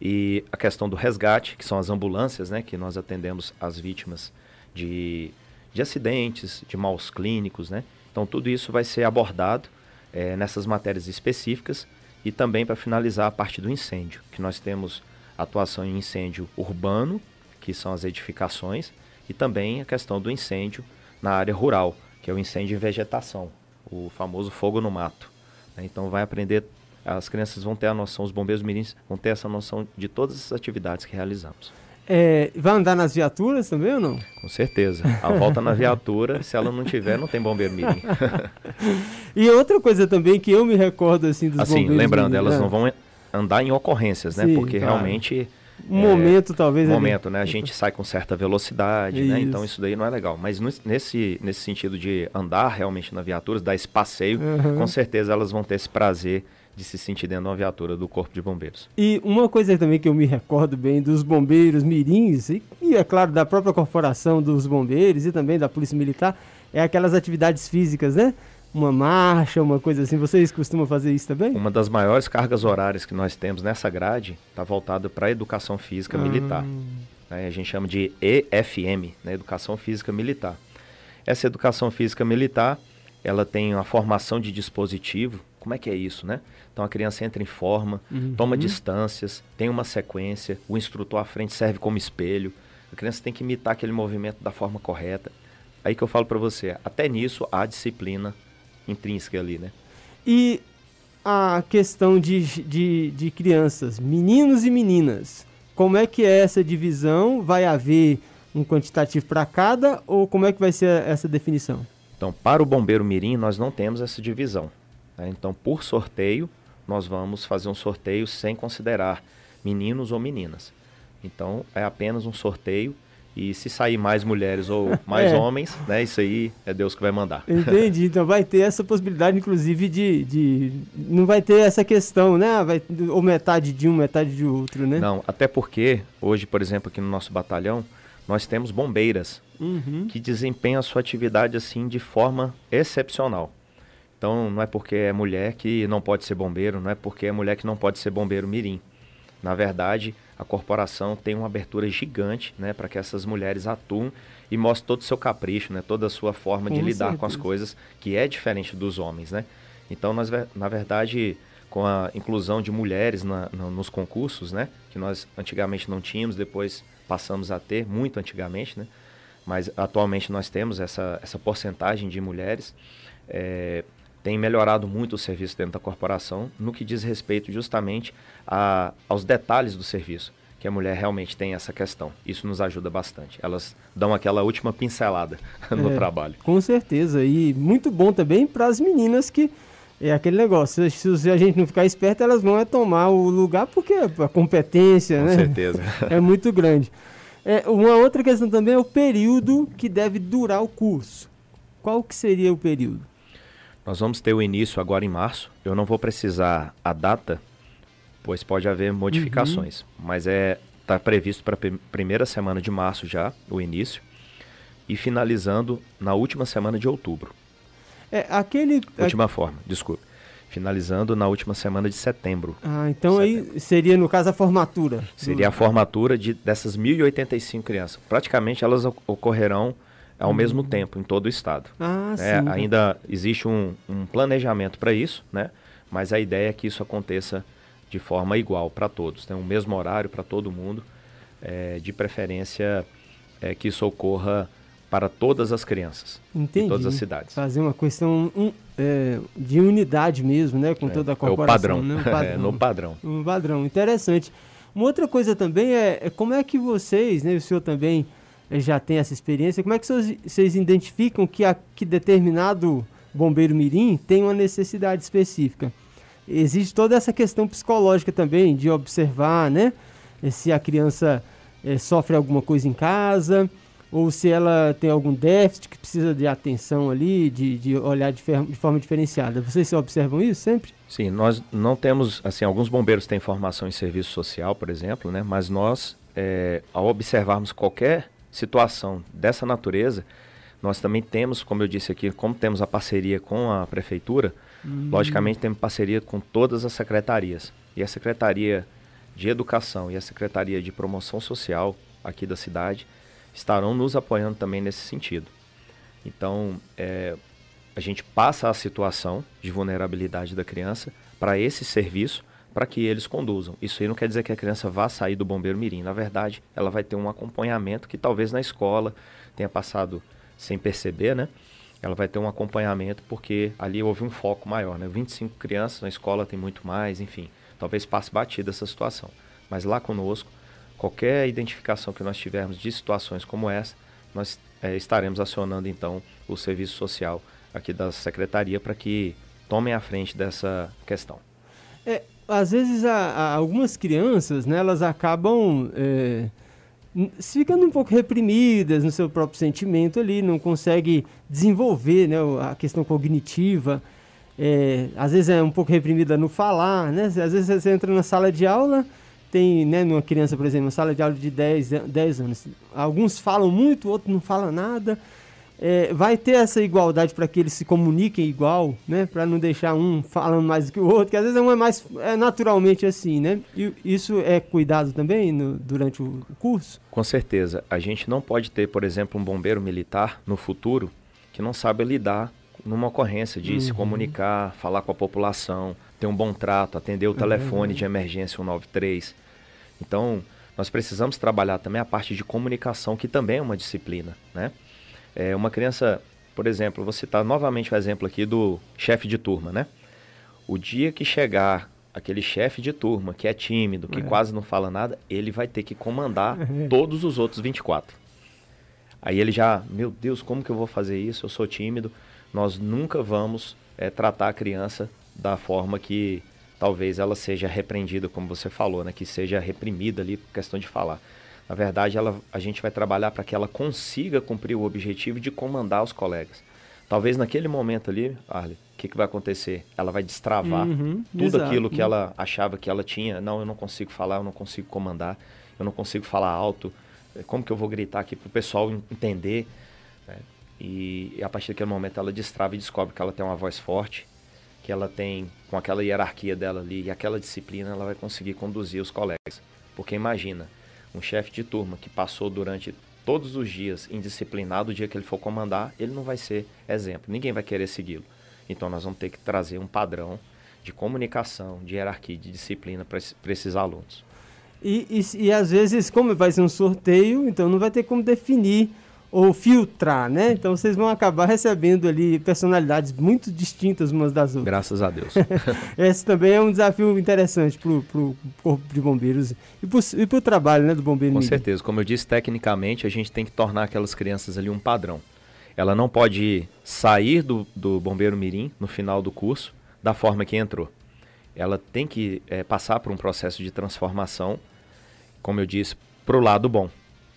E a questão do resgate, que são as ambulâncias, né? que nós atendemos as vítimas de, de acidentes, de maus clínicos. Né? Então, tudo isso vai ser abordado é, nessas matérias específicas e também para finalizar a parte do incêndio, que nós temos atuação em incêndio urbano, que são as edificações, e também a questão do incêndio na área rural, que é o incêndio em vegetação, o famoso fogo no mato. Né? Então vai aprender, as crianças vão ter a noção, os bombeiros mirins vão ter essa noção de todas as atividades que realizamos. É, vai andar nas viaturas também ou não? Com certeza. A volta na viatura, se ela não tiver, não tem bombeiro mirim. e outra coisa também que eu me recordo assim dos assim, bombeiros lembrando, mirim, elas é. não vão andar em ocorrências, né? Sim, Porque claro. realmente um é, momento talvez. Um momento, né? A gente sai com certa velocidade, isso. né? Então isso daí não é legal. Mas nesse, nesse sentido de andar realmente na viatura, dar esse passeio, uhum. com certeza elas vão ter esse prazer de se sentir dentro de uma viatura do Corpo de Bombeiros. E uma coisa também que eu me recordo bem dos bombeiros mirins, e, e é claro da própria corporação dos bombeiros e também da Polícia Militar, é aquelas atividades físicas, né? Uma marcha, uma coisa assim. Vocês costumam fazer isso também? Uma das maiores cargas horárias que nós temos nessa grade está voltada para a educação física ah. militar. Né? A gente chama de EFM, né? Educação Física Militar. Essa educação física militar, ela tem uma formação de dispositivo. Como é que é isso, né? Então a criança entra em forma, uhum. toma distâncias, tem uma sequência, o instrutor à frente serve como espelho. A criança tem que imitar aquele movimento da forma correta. Aí que eu falo para você, até nisso há disciplina intrínseca ali, né? E a questão de, de, de crianças, meninos e meninas, como é que é essa divisão? Vai haver um quantitativo para cada ou como é que vai ser essa definição? Então, para o bombeiro mirim, nós não temos essa divisão. Né? Então, por sorteio, nós vamos fazer um sorteio sem considerar meninos ou meninas. Então é apenas um sorteio e se sair mais mulheres ou mais é. homens, né, isso aí é Deus que vai mandar. Entendi. Então vai ter essa possibilidade, inclusive, de, de. Não vai ter essa questão, né? Vai, ou metade de um, metade de outro, né? Não, até porque hoje, por exemplo, aqui no nosso batalhão, nós temos bombeiras uhum. que desempenham a sua atividade assim de forma excepcional. Então, não é porque é mulher que não pode ser bombeiro, não é porque é mulher que não pode ser bombeiro mirim. Na verdade, a corporação tem uma abertura gigante né, para que essas mulheres atuem e mostrem todo o seu capricho, né, toda a sua forma com de lidar certeza. com as coisas, que é diferente dos homens. Né? Então, nós, na verdade, com a inclusão de mulheres na, na, nos concursos, né, que nós antigamente não tínhamos, depois passamos a ter, muito antigamente, né, mas atualmente nós temos essa, essa porcentagem de mulheres. É, tem melhorado muito o serviço dentro da corporação no que diz respeito justamente a, aos detalhes do serviço, que a mulher realmente tem essa questão. Isso nos ajuda bastante. Elas dão aquela última pincelada no é, trabalho. Com certeza. E muito bom também para as meninas que é aquele negócio, se, a gente não ficar esperto, elas vão é tomar o lugar porque a competência, Com né? certeza. é muito grande. É, uma outra questão também é o período que deve durar o curso. Qual que seria o período? Nós vamos ter o início agora em março. Eu não vou precisar a data, pois pode haver modificações. Uhum. Mas é está previsto para a primeira semana de março já, o início, e finalizando na última semana de outubro. É aquele. Última a... forma, desculpe. Finalizando na última semana de setembro. Ah, então setembro. aí seria, no caso, a formatura. Seria do... a formatura de, dessas 1.085 crianças. Praticamente elas ocorrerão ao uhum. mesmo tempo em todo o estado. Ah, é, sim. Ainda existe um, um planejamento para isso, né? mas a ideia é que isso aconteça de forma igual para todos, tem né? um mesmo horário para todo mundo, é, de preferência é, que isso ocorra para todas as crianças Entendi. em todas as cidades. Fazer uma questão um, é, de unidade mesmo, né? Com É, toda a é o corporação. padrão. Né? É, no padrão. Um padrão, interessante. Uma outra coisa também é, é como é que vocês, né, o senhor também já tem essa experiência, como é que vocês, vocês identificam que, a, que determinado bombeiro mirim tem uma necessidade específica? Existe toda essa questão psicológica também, de observar, né, eh, se a criança eh, sofre alguma coisa em casa, ou se ela tem algum déficit que precisa de atenção ali, de, de olhar de, de forma diferenciada. Vocês observam isso sempre? Sim, nós não temos, assim, alguns bombeiros têm formação em serviço social, por exemplo, né? Mas nós, é, ao observarmos qualquer situação dessa natureza, nós também temos, como eu disse aqui, como temos a parceria com a prefeitura, Hum. logicamente temos parceria com todas as secretarias. E a Secretaria de Educação e a Secretaria de Promoção Social aqui da cidade estarão nos apoiando também nesse sentido. Então, é, a gente passa a situação de vulnerabilidade da criança para esse serviço para que eles conduzam. Isso aí não quer dizer que a criança vá sair do bombeiro mirim. Na verdade, ela vai ter um acompanhamento que talvez na escola tenha passado sem perceber, né? Ela vai ter um acompanhamento porque ali houve um foco maior, né? 25 crianças na escola tem muito mais, enfim. Talvez passe batida essa situação. Mas lá conosco, qualquer identificação que nós tivermos de situações como essa, nós eh, estaremos acionando então o serviço social aqui da secretaria para que tomem a frente dessa questão. É, às vezes a, a- algumas crianças, né, elas acabam é, ficando um pouco reprimidas no seu próprio sentimento ali, não consegue desenvolver né, a questão cognitiva. É, às vezes é um pouco reprimida no falar, né? Às vezes você entra na sala de aula, tem, né, numa criança, por exemplo, uma sala de aula de 10, an- 10 anos. Alguns falam muito, outros não falam nada. É, vai ter essa igualdade para que eles se comuniquem igual, né? Para não deixar um falando mais do que o outro, que às vezes um é mais é naturalmente assim, né? E isso é cuidado também no- durante o curso? Com certeza, a gente não pode ter, por exemplo, um bombeiro militar no futuro que não sabe lidar numa ocorrência de se Uhum. comunicar, falar com a população, ter um bom trato, atender o telefone verdade. de emergência 193. Então, nós precisamos trabalhar também a parte de comunicação, que também é uma disciplina, né? É, uma criança, por exemplo, vou citar novamente o exemplo aqui do chefe de turma, né? O dia que chegar aquele chefe de turma que é tímido, que É. quase não fala nada, ele vai ter que comandar É. todos os outros 24. Aí ele já, meu Deus, como que eu vou fazer isso? Eu sou tímido. Nós nunca vamos eh, tratar a criança da forma que talvez ela seja repreendida, como você falou, né? Que seja reprimida ali por questão de falar. Na verdade, ela, a gente vai trabalhar para que ela consiga cumprir o objetivo de comandar os colegas. Talvez naquele momento ali, Arley, o que, que vai acontecer? Ela vai destravar Uhum, tudo exato. aquilo que ela achava que ela tinha. Não, eu não consigo falar, eu não consigo comandar, eu não consigo falar alto. Eh, Como que eu vou gritar aqui para o pessoal en- entender? né? E, e a partir daquele momento ela destrava e descobre que ela tem uma voz forte, que ela tem, com aquela hierarquia dela ali e aquela disciplina, ela vai conseguir conduzir os colegas. Porque imagina, um chefe de turma que passou durante todos os dias indisciplinado, o dia que ele for comandar, ele não vai ser exemplo, ninguém vai querer segui-lo. Então nós vamos ter que trazer um padrão de comunicação, de hierarquia, de disciplina para esses alunos. E, e, e às vezes, como vai ser um sorteio, então não vai ter como definir ou filtrar, né? Então vocês vão acabar recebendo ali personalidades muito distintas umas das outras. Graças a Deus. Esse também é um desafio interessante para o Corpo de Bombeiros e para o trabalho né, do Bombeiro Com Mirim. certeza. Como eu disse, tecnicamente a gente tem que tornar aquelas crianças ali um padrão. Ela não pode sair do, do Bombeiro Mirim no final do curso da forma que entrou. Ela tem que eh, passar por um processo de transformação, como eu disse, para o lado bom.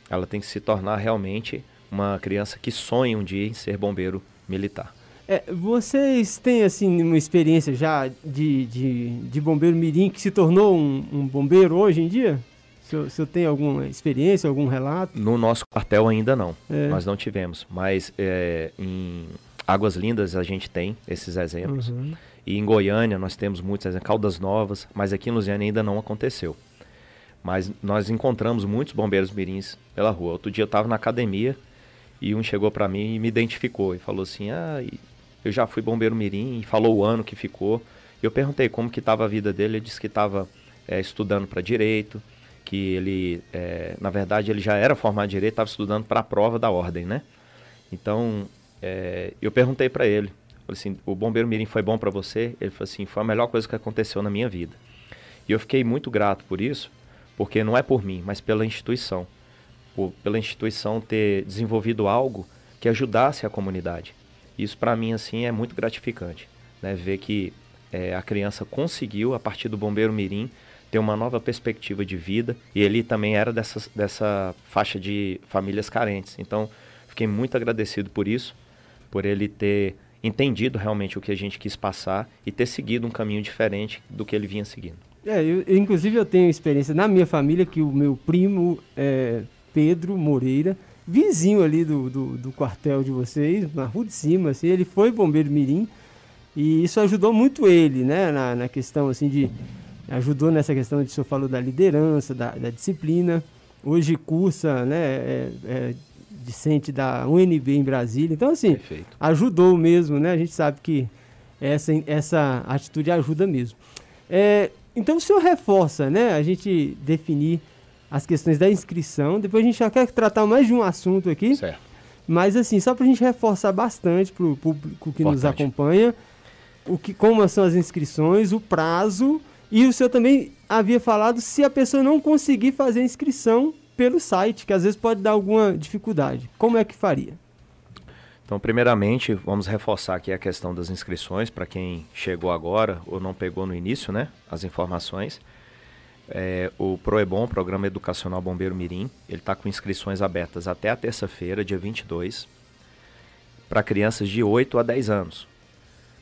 Ela tem que se tornar realmente uma criança que sonha um dia em ser bombeiro militar. É, vocês têm assim uma experiência já de, de, de bombeiro mirim que se tornou um, um bombeiro hoje em dia? O senhor, o senhor tem alguma experiência, algum relato? No nosso quartel ainda não, É. nós não tivemos, mas eh, em Águas Lindas a gente tem esses exemplos. Uhum. E em Goiânia nós temos muitos exemplos, Caldas Novas, mas aqui em Lusiana ainda não aconteceu. Mas nós encontramos muitos bombeiros mirins pela rua. Outro dia eu estava na academia e um chegou para mim e me identificou e falou assim: "Ah, eu já fui bombeiro mirim", e falou o ano que ficou. Eu perguntei como que estava a vida dele, ele disse que estava estudando para direito, que ele, eh, na verdade, ele já era formado em direito, estava estudando para a prova da ordem, né? Então, é, eu perguntei para ele, falei assim, o Bombeiro Mirim foi bom para você? Ele falou assim, foi a melhor coisa que aconteceu na minha vida. E eu fiquei muito grato por isso, porque não é por mim, mas pela instituição. Por, pela instituição ter desenvolvido algo que ajudasse a comunidade. Isso para mim assim é muito gratificante, né? Ver que é, a criança conseguiu a partir do Bombeiro Mirim ter uma nova perspectiva de vida e ele também era dessa, dessa faixa de famílias carentes. Então, fiquei muito agradecido por isso, por ele ter entendido realmente o que a gente quis passar e ter seguido um caminho diferente do que ele vinha seguindo. É, eu, inclusive eu tenho experiência na minha família que o meu primo é, Pedro Moreira, vizinho ali do, do, do, quartel de vocês, na rua de cima, assim, ele foi bombeiro mirim e isso ajudou muito ele, né, na, na questão assim de ajudou nessa questão de o senhor falou da liderança, da, da disciplina. Hoje cursa, né, é, é discente da UNB em Brasília. Então, assim, Perfeito. ajudou mesmo, né? A gente sabe que essa, essa atitude ajuda mesmo. É, então, o senhor reforça, né? A gente definir as questões da inscrição. Depois a gente já quer tratar mais de um assunto aqui. Certo. Mas, assim, só para a gente reforçar bastante para o público que Importante. nos acompanha, o que, como são as inscrições, o prazo e o senhor também havia falado se a pessoa não conseguir fazer a inscrição pelo site, que às vezes pode dar alguma dificuldade. Como é que faria? Então, primeiramente, vamos reforçar aqui a questão das inscrições para quem chegou agora ou não pegou no início, né, as informações. É, o ProEBOM, Programa Educacional Bombeiro Mirim, ele está com inscrições abertas até a terça-feira, dia 22, para crianças de 8 a 10 anos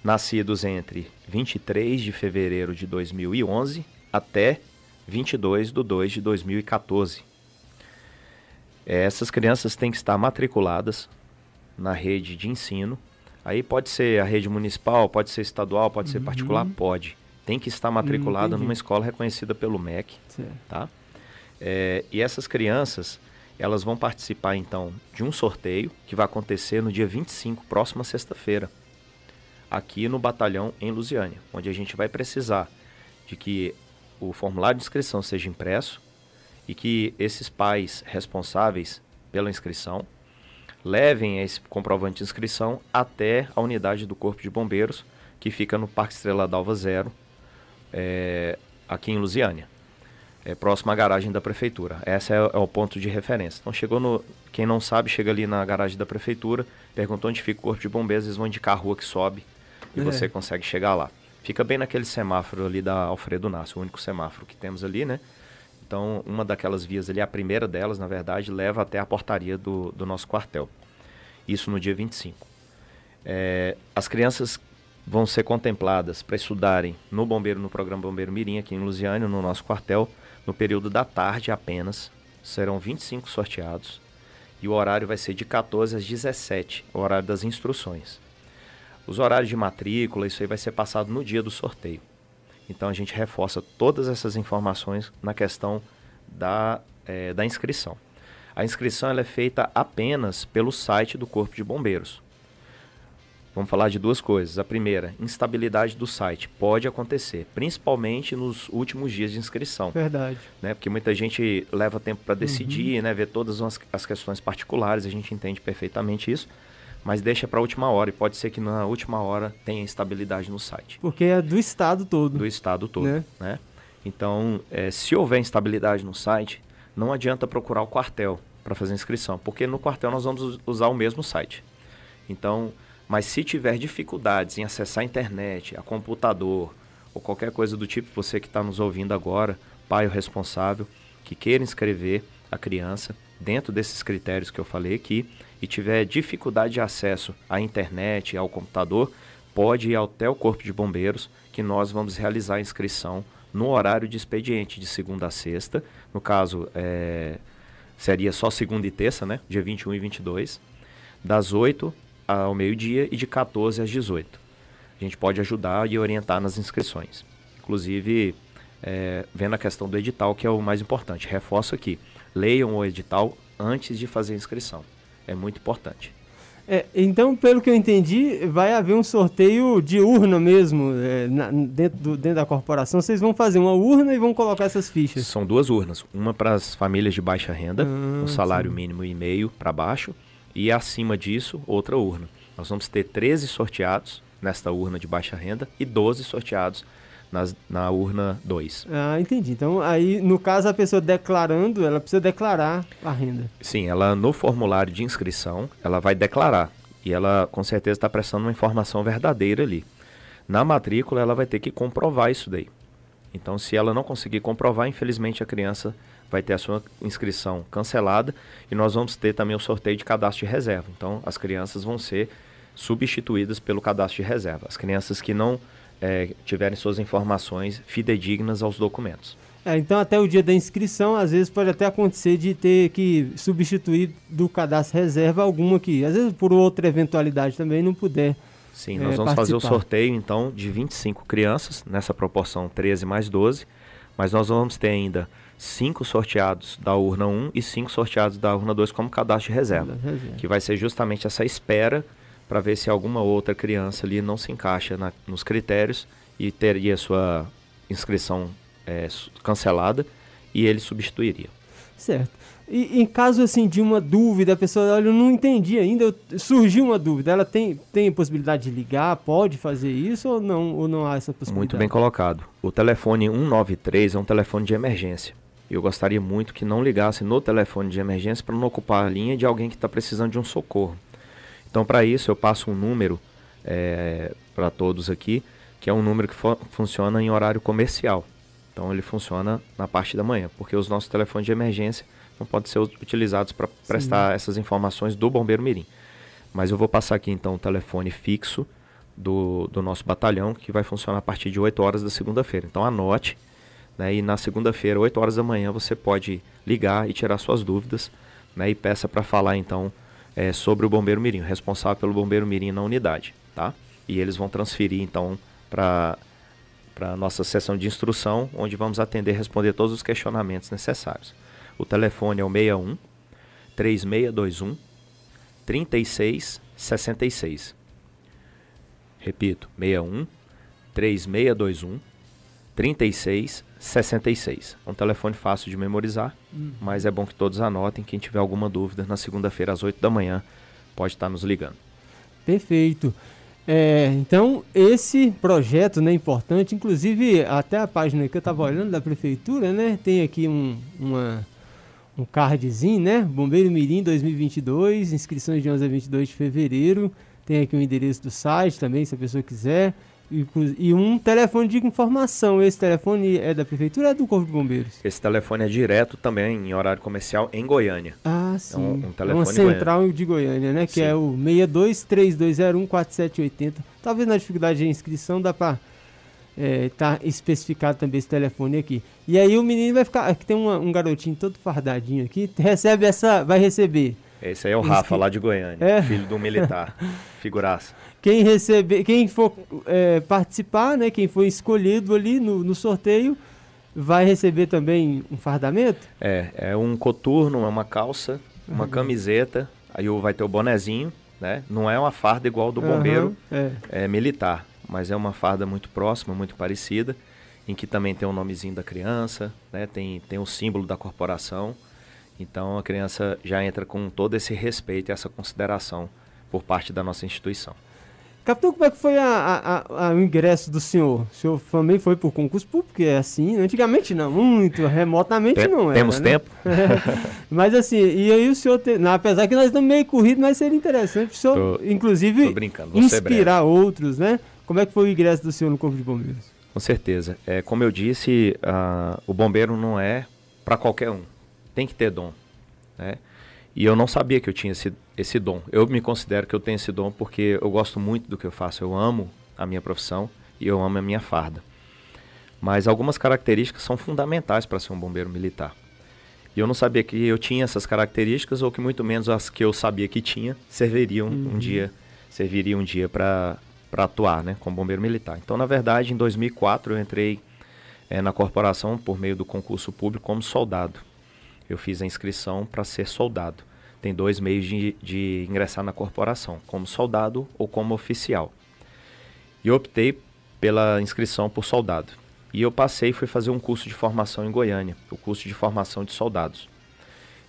nascidos entre 23 de fevereiro de 2011 até 22 de 2 de 2014. Essas crianças têm que estar matriculadas na rede de ensino. Aí pode ser a rede municipal, pode ser estadual, pode ser particular, uhum. pode. Tem que estar matriculada numa escola reconhecida pelo MEC, certo. tá? É, e essas crianças, elas vão participar então de um sorteio que vai acontecer no dia 25, próxima sexta-feira aqui no batalhão em Lusiânia, onde a gente vai precisar de que o formulário de inscrição seja impresso e que esses pais responsáveis pela inscrição levem esse comprovante de inscrição até a unidade do Corpo de Bombeiros, que fica no Parque Estrela d'Alva Zero, é, aqui em Lusiânia. É próximo à garagem da prefeitura. Esse é, é, o ponto de referência. Então chegou no. Quem não sabe, chega ali na garagem da prefeitura, perguntou onde fica o corpo de bombeiros, eles vão indicar a rua que sobe e é. você consegue chegar lá. Fica bem naquele semáforo ali da Alfredo Nassi, o único semáforo que temos ali, né? Então, uma daquelas vias ali, a primeira delas, na verdade, leva até a portaria do, do nosso quartel. Isso no dia 25. É, as crianças vão ser contempladas para estudarem no Bombeiro, no programa Bombeiro Mirim, aqui em Lusiânia, no nosso quartel, no período da tarde apenas. Serão 25 sorteados. E o horário vai ser de 14 às 17, o horário das instruções. Os horários de matrícula, isso aí vai ser passado no dia do sorteio. Então a gente reforça todas essas informações na questão da, é, da inscrição. A inscrição é feita apenas pelo site do Corpo de Bombeiros. Vamos falar de duas coisas. A primeira, instabilidade do site pode acontecer, principalmente nos últimos dias de inscrição. Verdade. Né? Porque muita gente leva tempo para decidir, uhum. né? ver todas as, as questões particulares, a gente entende perfeitamente isso mas deixa para a última hora e pode ser que na última hora tenha instabilidade no site. Porque é do estado todo. Do estado todo, né? né? Então, é, se houver instabilidade no site, não adianta procurar o quartel para fazer inscrição, porque no quartel nós vamos usar o mesmo site. Então, mas se tiver dificuldades em acessar a internet, a computador ou qualquer coisa do tipo, você que está nos ouvindo agora, pai ou responsável, que queira inscrever a criança dentro desses critérios que eu falei aqui, e tiver dificuldade de acesso à internet, ao computador, pode ir até o Corpo de Bombeiros, que nós vamos realizar a inscrição no horário de expediente, de segunda a sexta. No caso, é, seria só segunda e terça, né? Dia 21 e 22, das 8 ao meio-dia e de 14 às 18. A gente pode ajudar e orientar nas inscrições. Inclusive, é, vendo a questão do edital, que é o mais importante. Reforço aqui: leiam o edital antes de fazer a inscrição é muito importante. É, então, pelo que eu entendi, vai haver um sorteio de urna mesmo é, na, dentro, do, dentro da corporação. Vocês vão fazer uma urna e vão colocar essas fichas? São duas urnas. Uma para as famílias de baixa renda, ah, um salário sim. mínimo e meio para baixo, e acima disso, outra urna. Nós vamos ter 13 sorteados nesta urna de baixa renda e 12 sorteados nas, na urna 2. Ah, entendi. Então, aí, no caso, a pessoa declarando, ela precisa declarar a renda. Sim, ela no formulário de inscrição, ela vai declarar. E ela, com certeza, está prestando uma informação verdadeira ali. Na matrícula, ela vai ter que comprovar isso daí. Então, se ela não conseguir comprovar, infelizmente a criança vai ter a sua inscrição cancelada e nós vamos ter também o sorteio de cadastro de reserva. Então, as crianças vão ser substituídas pelo cadastro de reserva. As crianças que não é, tiverem suas informações fidedignas aos documentos. É, então, até o dia da inscrição, às vezes pode até acontecer de ter que substituir do cadastro reserva alguma que, às vezes por outra eventualidade também, não puder. Sim, nós é, vamos participar. fazer o sorteio então de 25 crianças, nessa proporção 13 mais 12, mas nós vamos ter ainda 5 sorteados da urna 1 e 5 sorteados da urna 2 como cadastro de reserva, reserva. que vai ser justamente essa espera para ver se alguma outra criança ali não se encaixa na, nos critérios e teria sua inscrição é, cancelada e ele substituiria. Certo. E em caso assim de uma dúvida, a pessoa, olha, eu não entendi ainda, surgiu uma dúvida, ela tem, tem possibilidade de ligar, pode fazer isso ou não, ou não há essa possibilidade? Muito bem colocado. O telefone 193 é um telefone de emergência. Eu gostaria muito que não ligasse no telefone de emergência para não ocupar a linha de alguém que está precisando de um socorro. Então, para isso, eu passo um número é, para todos aqui, que é um número que funciona em horário comercial. Então, ele funciona na parte da manhã, porque os nossos telefones de emergência não podem ser utilizados para prestar essas informações do Bombeiro Mirim. Mas eu vou passar aqui, então, o telefone fixo do, do nosso batalhão, que vai funcionar a partir de 8 horas da segunda-feira. Então, anote, né, e na segunda-feira, 8 horas da manhã, você pode ligar e tirar suas dúvidas, né, e peça para falar, então, é, sobre o Bombeiro Mirim, responsável pelo Bombeiro Mirim na unidade, tá? E eles vão transferir então para para nossa sessão de instrução, onde vamos atender e responder todos os questionamentos necessários. O telefone é o 61 3621 3666. Repito, 61 3621 3666. É um telefone fácil de memorizar, uhum. mas é bom que todos anotem. Quem tiver alguma dúvida, na segunda-feira às 8 da manhã, pode estar nos ligando. Perfeito. É, então, esse projeto né, importante, inclusive até a página que eu estava olhando da prefeitura, né, tem aqui um, uma, um cardzinho, né? Bombeiro Mirim 2022, inscrições de 11 a 22 de fevereiro. Tem aqui o endereço do site também, se a pessoa quiser. E um telefone de informação. Esse telefone é da prefeitura ou é do Corpo de Bombeiros? Esse telefone é direto também em horário comercial em Goiânia. Ah, sim. É um, um telefone é uma central Goiânia. de Goiânia, né? Que sim. é o 6232014780. Talvez na dificuldade de inscrição dá para é, tá especificado também esse telefone aqui. E aí o menino vai ficar. Aqui tem uma, um garotinho todo fardadinho aqui. Recebe essa. Vai receber. Esse aí é o Rafa, lá de Goiânia, é. filho do militar. Figuraça. Quem receber, quem for é, participar, né, quem for escolhido ali no, no, sorteio, vai receber também um fardamento? É, é um coturno, é uma calça, uma uhum. camiseta, aí vai ter o bonezinho, né? Não é uma farda igual do bombeiro uhum, é. é. militar, mas é uma farda muito próxima, muito parecida, em que também tem o nomezinho da criança, né? Tem, tem o símbolo da corporação. Então a criança já entra com todo esse respeito e essa consideração por parte da nossa instituição. Capitão, como é que foi a, a, a, o ingresso do senhor? O senhor também foi por concurso público, é assim? Antigamente não, muito, remotamente Tem, não era, Temos né? tempo. mas assim, e aí o senhor, te, não, apesar que nós estamos meio corridos, mas seria interessante o senhor, tô, inclusive, tô inspirar outros, né? Como é que foi o ingresso do senhor no Corpo de Bombeiros? Com certeza. É, como eu disse, uh, o bombeiro não é para qualquer um. Tem que ter dom, né? E eu não sabia que eu tinha esse, esse dom. Eu me considero que eu tenho esse dom porque eu gosto muito do que eu faço. Eu amo a minha profissão e eu amo a minha farda. Mas algumas características são fundamentais para ser um bombeiro militar. E eu não sabia que eu tinha essas características ou que muito menos as que eu sabia que tinha serviriam uhum. um dia, serviriam um dia para para atuar, né, como bombeiro militar. Então, na verdade, em 2004 eu entrei é, na corporação por meio do concurso público como soldado eu fiz a inscrição para ser soldado. Tem dois meios de, de ingressar na corporação, como soldado ou como oficial. E optei pela inscrição por soldado. E eu passei e fui fazer um curso de formação em Goiânia, o curso de formação de soldados.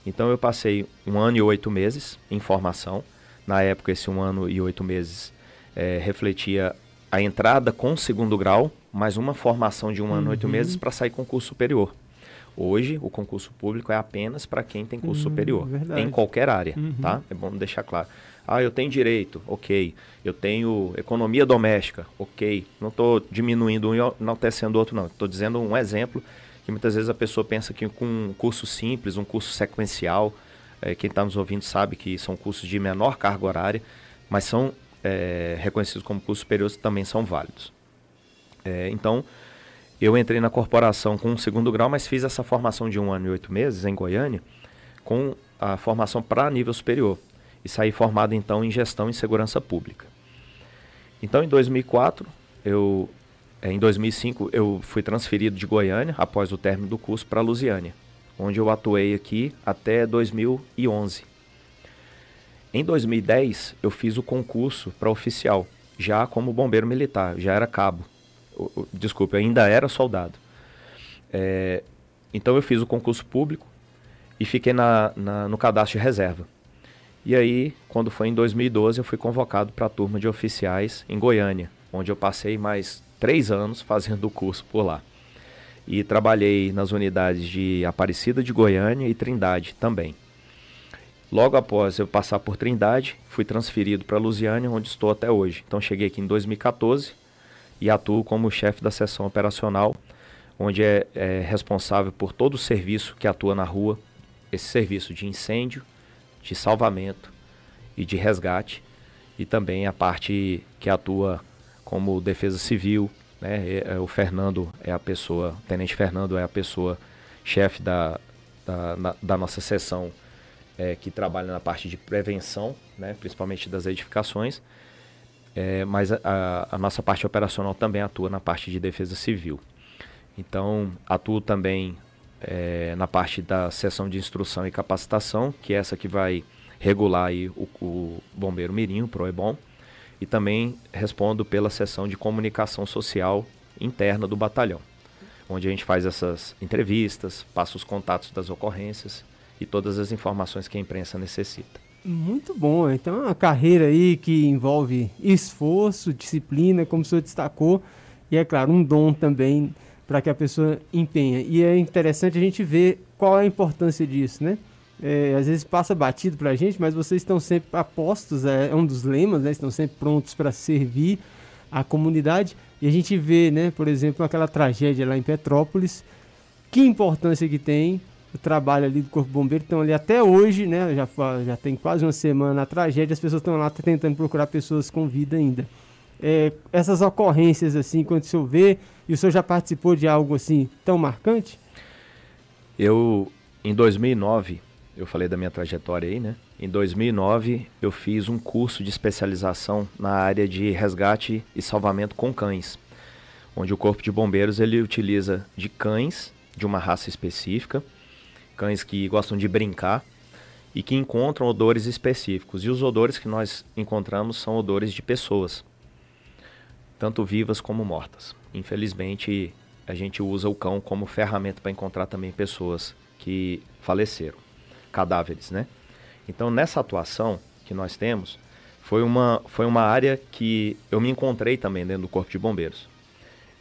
Então eu passei um ano e oito meses em formação. Na época, esse um ano e oito meses é, refletia a entrada com segundo grau, mais uma formação de um ano e oito Uhum. meses para sair concurso superior. Hoje, o concurso público é apenas para quem tem curso Hum, superior, verdade. em qualquer área, Uhum. tá? É bom deixar claro. Ah, eu tenho direito, ok. Eu tenho economia doméstica, ok. Não estou diminuindo um e enaltecendo o outro, não. Estou dizendo um exemplo que muitas vezes a pessoa pensa que com um curso simples, um curso sequencial, eh, quem está nos ouvindo sabe que são cursos de menor carga horária, mas são eh, reconhecidos como cursos superiores também são válidos. Eh, então, eu entrei na corporação com um segundo grau, mas fiz essa formação de um ano e oito meses em Goiânia, com a formação para nível superior. E saí formado então em gestão e segurança pública. Então, em 2004, eu, eh, em 2005, eu fui transferido de Goiânia, após o término do curso, para Lusiânia, onde eu atuei aqui até 2011. Em 2010, eu fiz o concurso para oficial, já como bombeiro militar, já era cabo. Desculpe, ainda era soldado. É, então eu fiz o concurso público e fiquei na, na- no cadastro de reserva. E aí, quando foi em 2012, eu fui convocado para a turma de oficiais em Goiânia, onde eu passei mais três anos fazendo o curso por lá. E trabalhei nas unidades de Aparecida de Goiânia e Trindade também. Logo após eu passar por Trindade, fui transferido para Lusiânia, onde estou até hoje. Então cheguei aqui em 2014 e atuo como chefe da seção operacional, onde é, é responsável por todo o serviço que atua na rua, esse serviço de incêndio, de salvamento e de resgate, e também a parte que atua como defesa civil, né? É- o Fernando é a pessoa, o Tenente Fernando é a pessoa chefe da, da, da nossa seção é, que trabalha na parte de prevenção, né? principalmente das edificações, é, mas a- a, nossa parte operacional também atua na parte de defesa civil. Então, atuo também é, na parte da seção de instrução e capacitação, que é essa que vai regular aí o, o Bombeiro Mirim, o PROEBOM, e também respondo pela seção de comunicação social interna do batalhão, onde a gente faz essas entrevistas, passa os contatos das ocorrências e todas as informações que a imprensa necessita. Muito bom. Então é uma carreira aí que envolve esforço, disciplina, como o senhor destacou, e é claro, um dom também para que a pessoa empenha. E é interessante a gente ver qual é a importância disso, né? É, às vezes passa batido para a gente, mas vocês estão sempre apostos, é, é um dos lemas, né? Estão sempre prontos para servir a comunidade. E a gente vê, né, por exemplo, aquela tragédia lá em Petrópolis, que importância que tem o trabalho ali do Corpo Bombeiro. Estão ali até hoje, né? Já, já tem quase uma semana a tragédia, as pessoas estão lá tentando procurar pessoas com vida ainda. É, essas ocorrências, assim, quando o senhor vê, e o senhor já participou de algo assim tão marcante? Eu, em 2009, eu falei da minha trajetória aí, né? Em 2009, eu fiz um curso de especialização na área de resgate e salvamento com cães, onde o Corpo de Bombeiros ele utiliza de cães de uma raça específica, cães que gostam de brincar e que encontram odores específicos. E os odores que nós encontramos são odores de pessoas, tanto vivas como mortas. Infelizmente, a gente usa o cão como ferramenta para encontrar também pessoas que faleceram, cadáveres, né? Então, nessa atuação que nós temos, foi uma, foi uma área que eu me encontrei também dentro do Corpo de Bombeiros.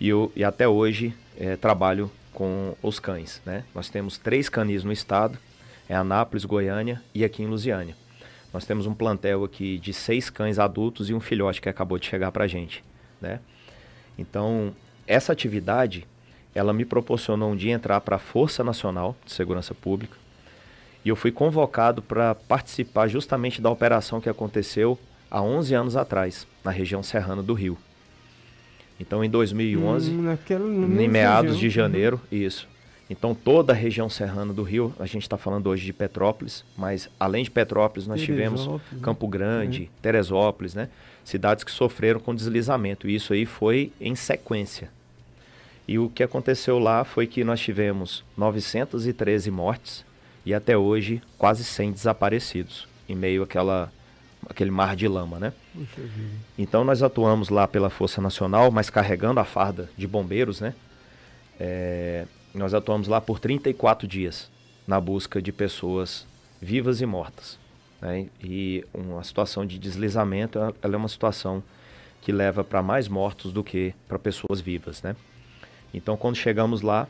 E, eu, e até hoje eh, trabalho com os cães, né? Nós temos três canis no estado, é Anápolis, Goiânia e aqui em Lusiânia. Nós temos um plantel aqui de seis cães adultos e um filhote que acabou de chegar para a gente, né? Então, essa atividade, ela me proporcionou um dia entrar para a Força Nacional de Segurança Pública e eu fui convocado para participar justamente da operação que aconteceu há 11 anos atrás, na região serrana do Rio. Então, em 2011, Hum, em meados região. de janeiro, isso. Então, toda a região serrana do Rio, a gente está falando hoje de Petrópolis, mas além de Petrópolis, nós tivemos Teresópolis, né? Campo Grande, Teresópolis, né? Cidades que sofreram com deslizamento. E isso aí foi em sequência. E o que aconteceu lá foi que nós tivemos 913 mortes e até hoje quase 100 desaparecidos, em meio àquela, àquele mar de lama, né? Então nós atuamos lá pela Força Nacional, mas carregando a farda de bombeiros, né? É, nós atuamos lá por 34 dias na busca de pessoas vivas e mortas. Né? E uma situação de deslizamento, ela é uma situação que leva para mais mortos do que para pessoas vivas, né? Então, quando chegamos lá,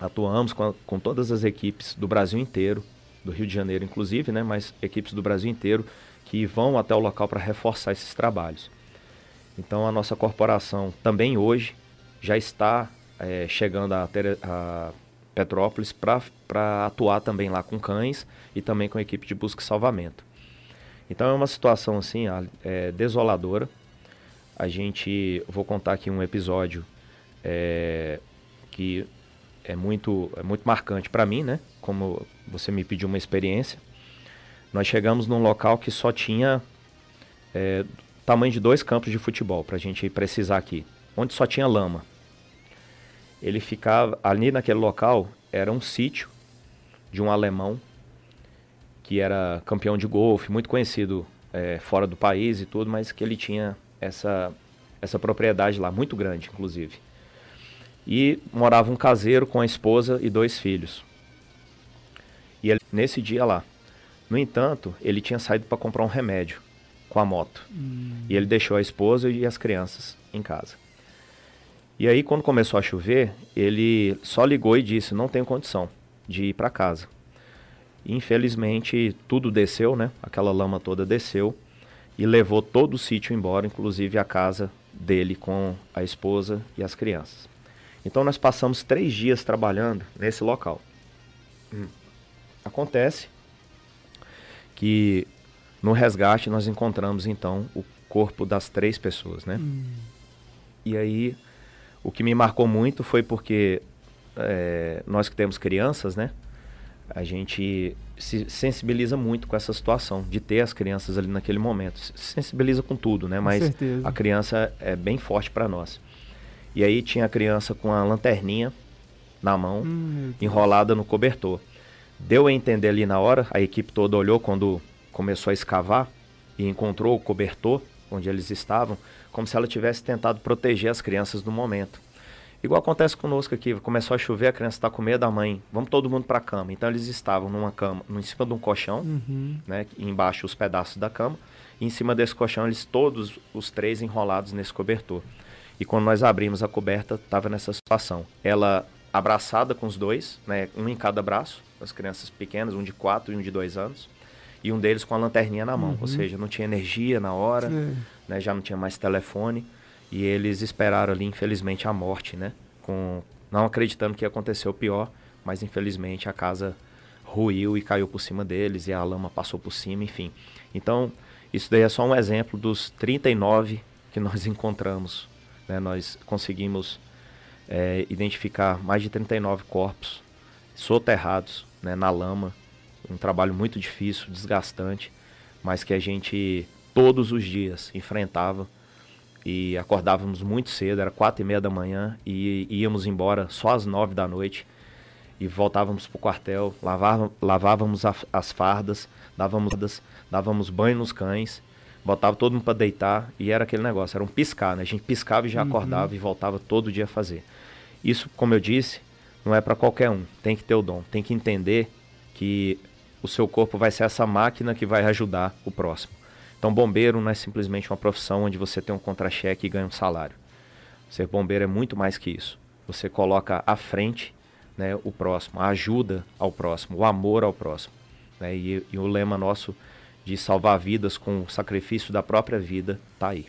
atuamos com, a, com todas as equipes do Brasil inteiro, do Rio de Janeiro inclusive, né? Mas equipes do Brasil inteiro que vão até o local para reforçar esses trabalhos. Então, a nossa corporação também hoje já está é, chegando a, a Petrópolis para atuar também lá com cães e também com a equipe de busca e salvamento. Então é uma situação assim é, desoladora. A gente vou contar aqui um episódio é, que é muito é muito marcante para mim, né? Como você me pediu uma experiência, nós chegamos num local que só tinha é, tamanho de dois campos de futebol para a gente precisar aqui, onde só tinha lama ele ficava ali naquele local era um sítio de um alemão que era campeão de golfe, muito conhecido é, fora do país e tudo, mas que ele tinha essa essa propriedade lá muito grande, inclusive. E morava um caseiro com a esposa e dois filhos. E ele nesse dia lá. No entanto, ele tinha saído para comprar um remédio com a moto. Hum. E ele deixou a esposa e as crianças em casa. E aí, quando começou a chover, ele só ligou e disse: Não tenho condição de ir para casa. Infelizmente, tudo desceu, né? Aquela lama toda desceu e levou todo o sítio embora, inclusive a casa dele com a esposa e as crianças. Então, nós passamos três dias trabalhando nesse local. Hum. Acontece que no resgate nós encontramos então o corpo das três pessoas, né? Hum. E aí o que me marcou muito foi porque é, nós que temos crianças, né? A gente se sensibiliza muito com essa situação de ter as crianças ali naquele momento. Se sensibiliza com tudo, né? Mas a criança é bem forte para nós. E aí tinha a criança com a lanterninha na mão, hum, enrolada no cobertor. Deu a entender ali na hora, a equipe toda olhou quando começou a escavar e encontrou o cobertor onde eles estavam como se ela tivesse tentado proteger as crianças no momento. Igual acontece conosco aqui, começou a chover, a criança está com medo da mãe, vamos todo mundo para a cama. Então eles estavam numa cama, em cima de um colchão, uhum. né, embaixo os pedaços da cama, e em cima desse colchão eles todos os três enrolados nesse cobertor. E quando nós abrimos a coberta, estava nessa situação. Ela abraçada com os dois, né, um em cada braço, as crianças pequenas, um de quatro e um de dois anos, e um deles com a lanterninha na mão, uhum. ou seja, não tinha energia na hora. É né? Já não tinha mais telefone e eles esperaram ali, infelizmente, a morte, né? Com, não acreditando que ia acontecer o pior, mas infelizmente a casa ruiu e caiu por cima deles e a lama passou por cima, enfim. Então, isso daí é só um exemplo dos 39 que nós encontramos. Né? Nós conseguimos é, identificar mais de 39 corpos soterrados né, na lama. Um trabalho muito difícil, desgastante, mas que a gente todos os dias enfrentava e acordávamos muito cedo, era quatro e meia da manhã e íamos embora só às nove da noite e voltávamos para o quartel, lavava, lavávamos a, as fardas, dávamos, dávamos banho nos cães, botava todo mundo para deitar e era aquele negócio, era um piscar, né? A gente piscava e já uhum. acordava e voltava todo dia a fazer. Isso, como eu disse, não é para qualquer um, tem que ter o dom, tem que entender que o seu corpo vai ser essa máquina que vai ajudar o próximo. Então, bombeiro não é simplesmente uma profissão onde você tem um contra-cheque e ganha um salário. Ser bombeiro é muito mais que isso. Você coloca à frente né, o próximo, a ajuda ao próximo, o amor ao próximo. Né? E, e o lema nosso de salvar vidas com o sacrifício da própria vida está aí.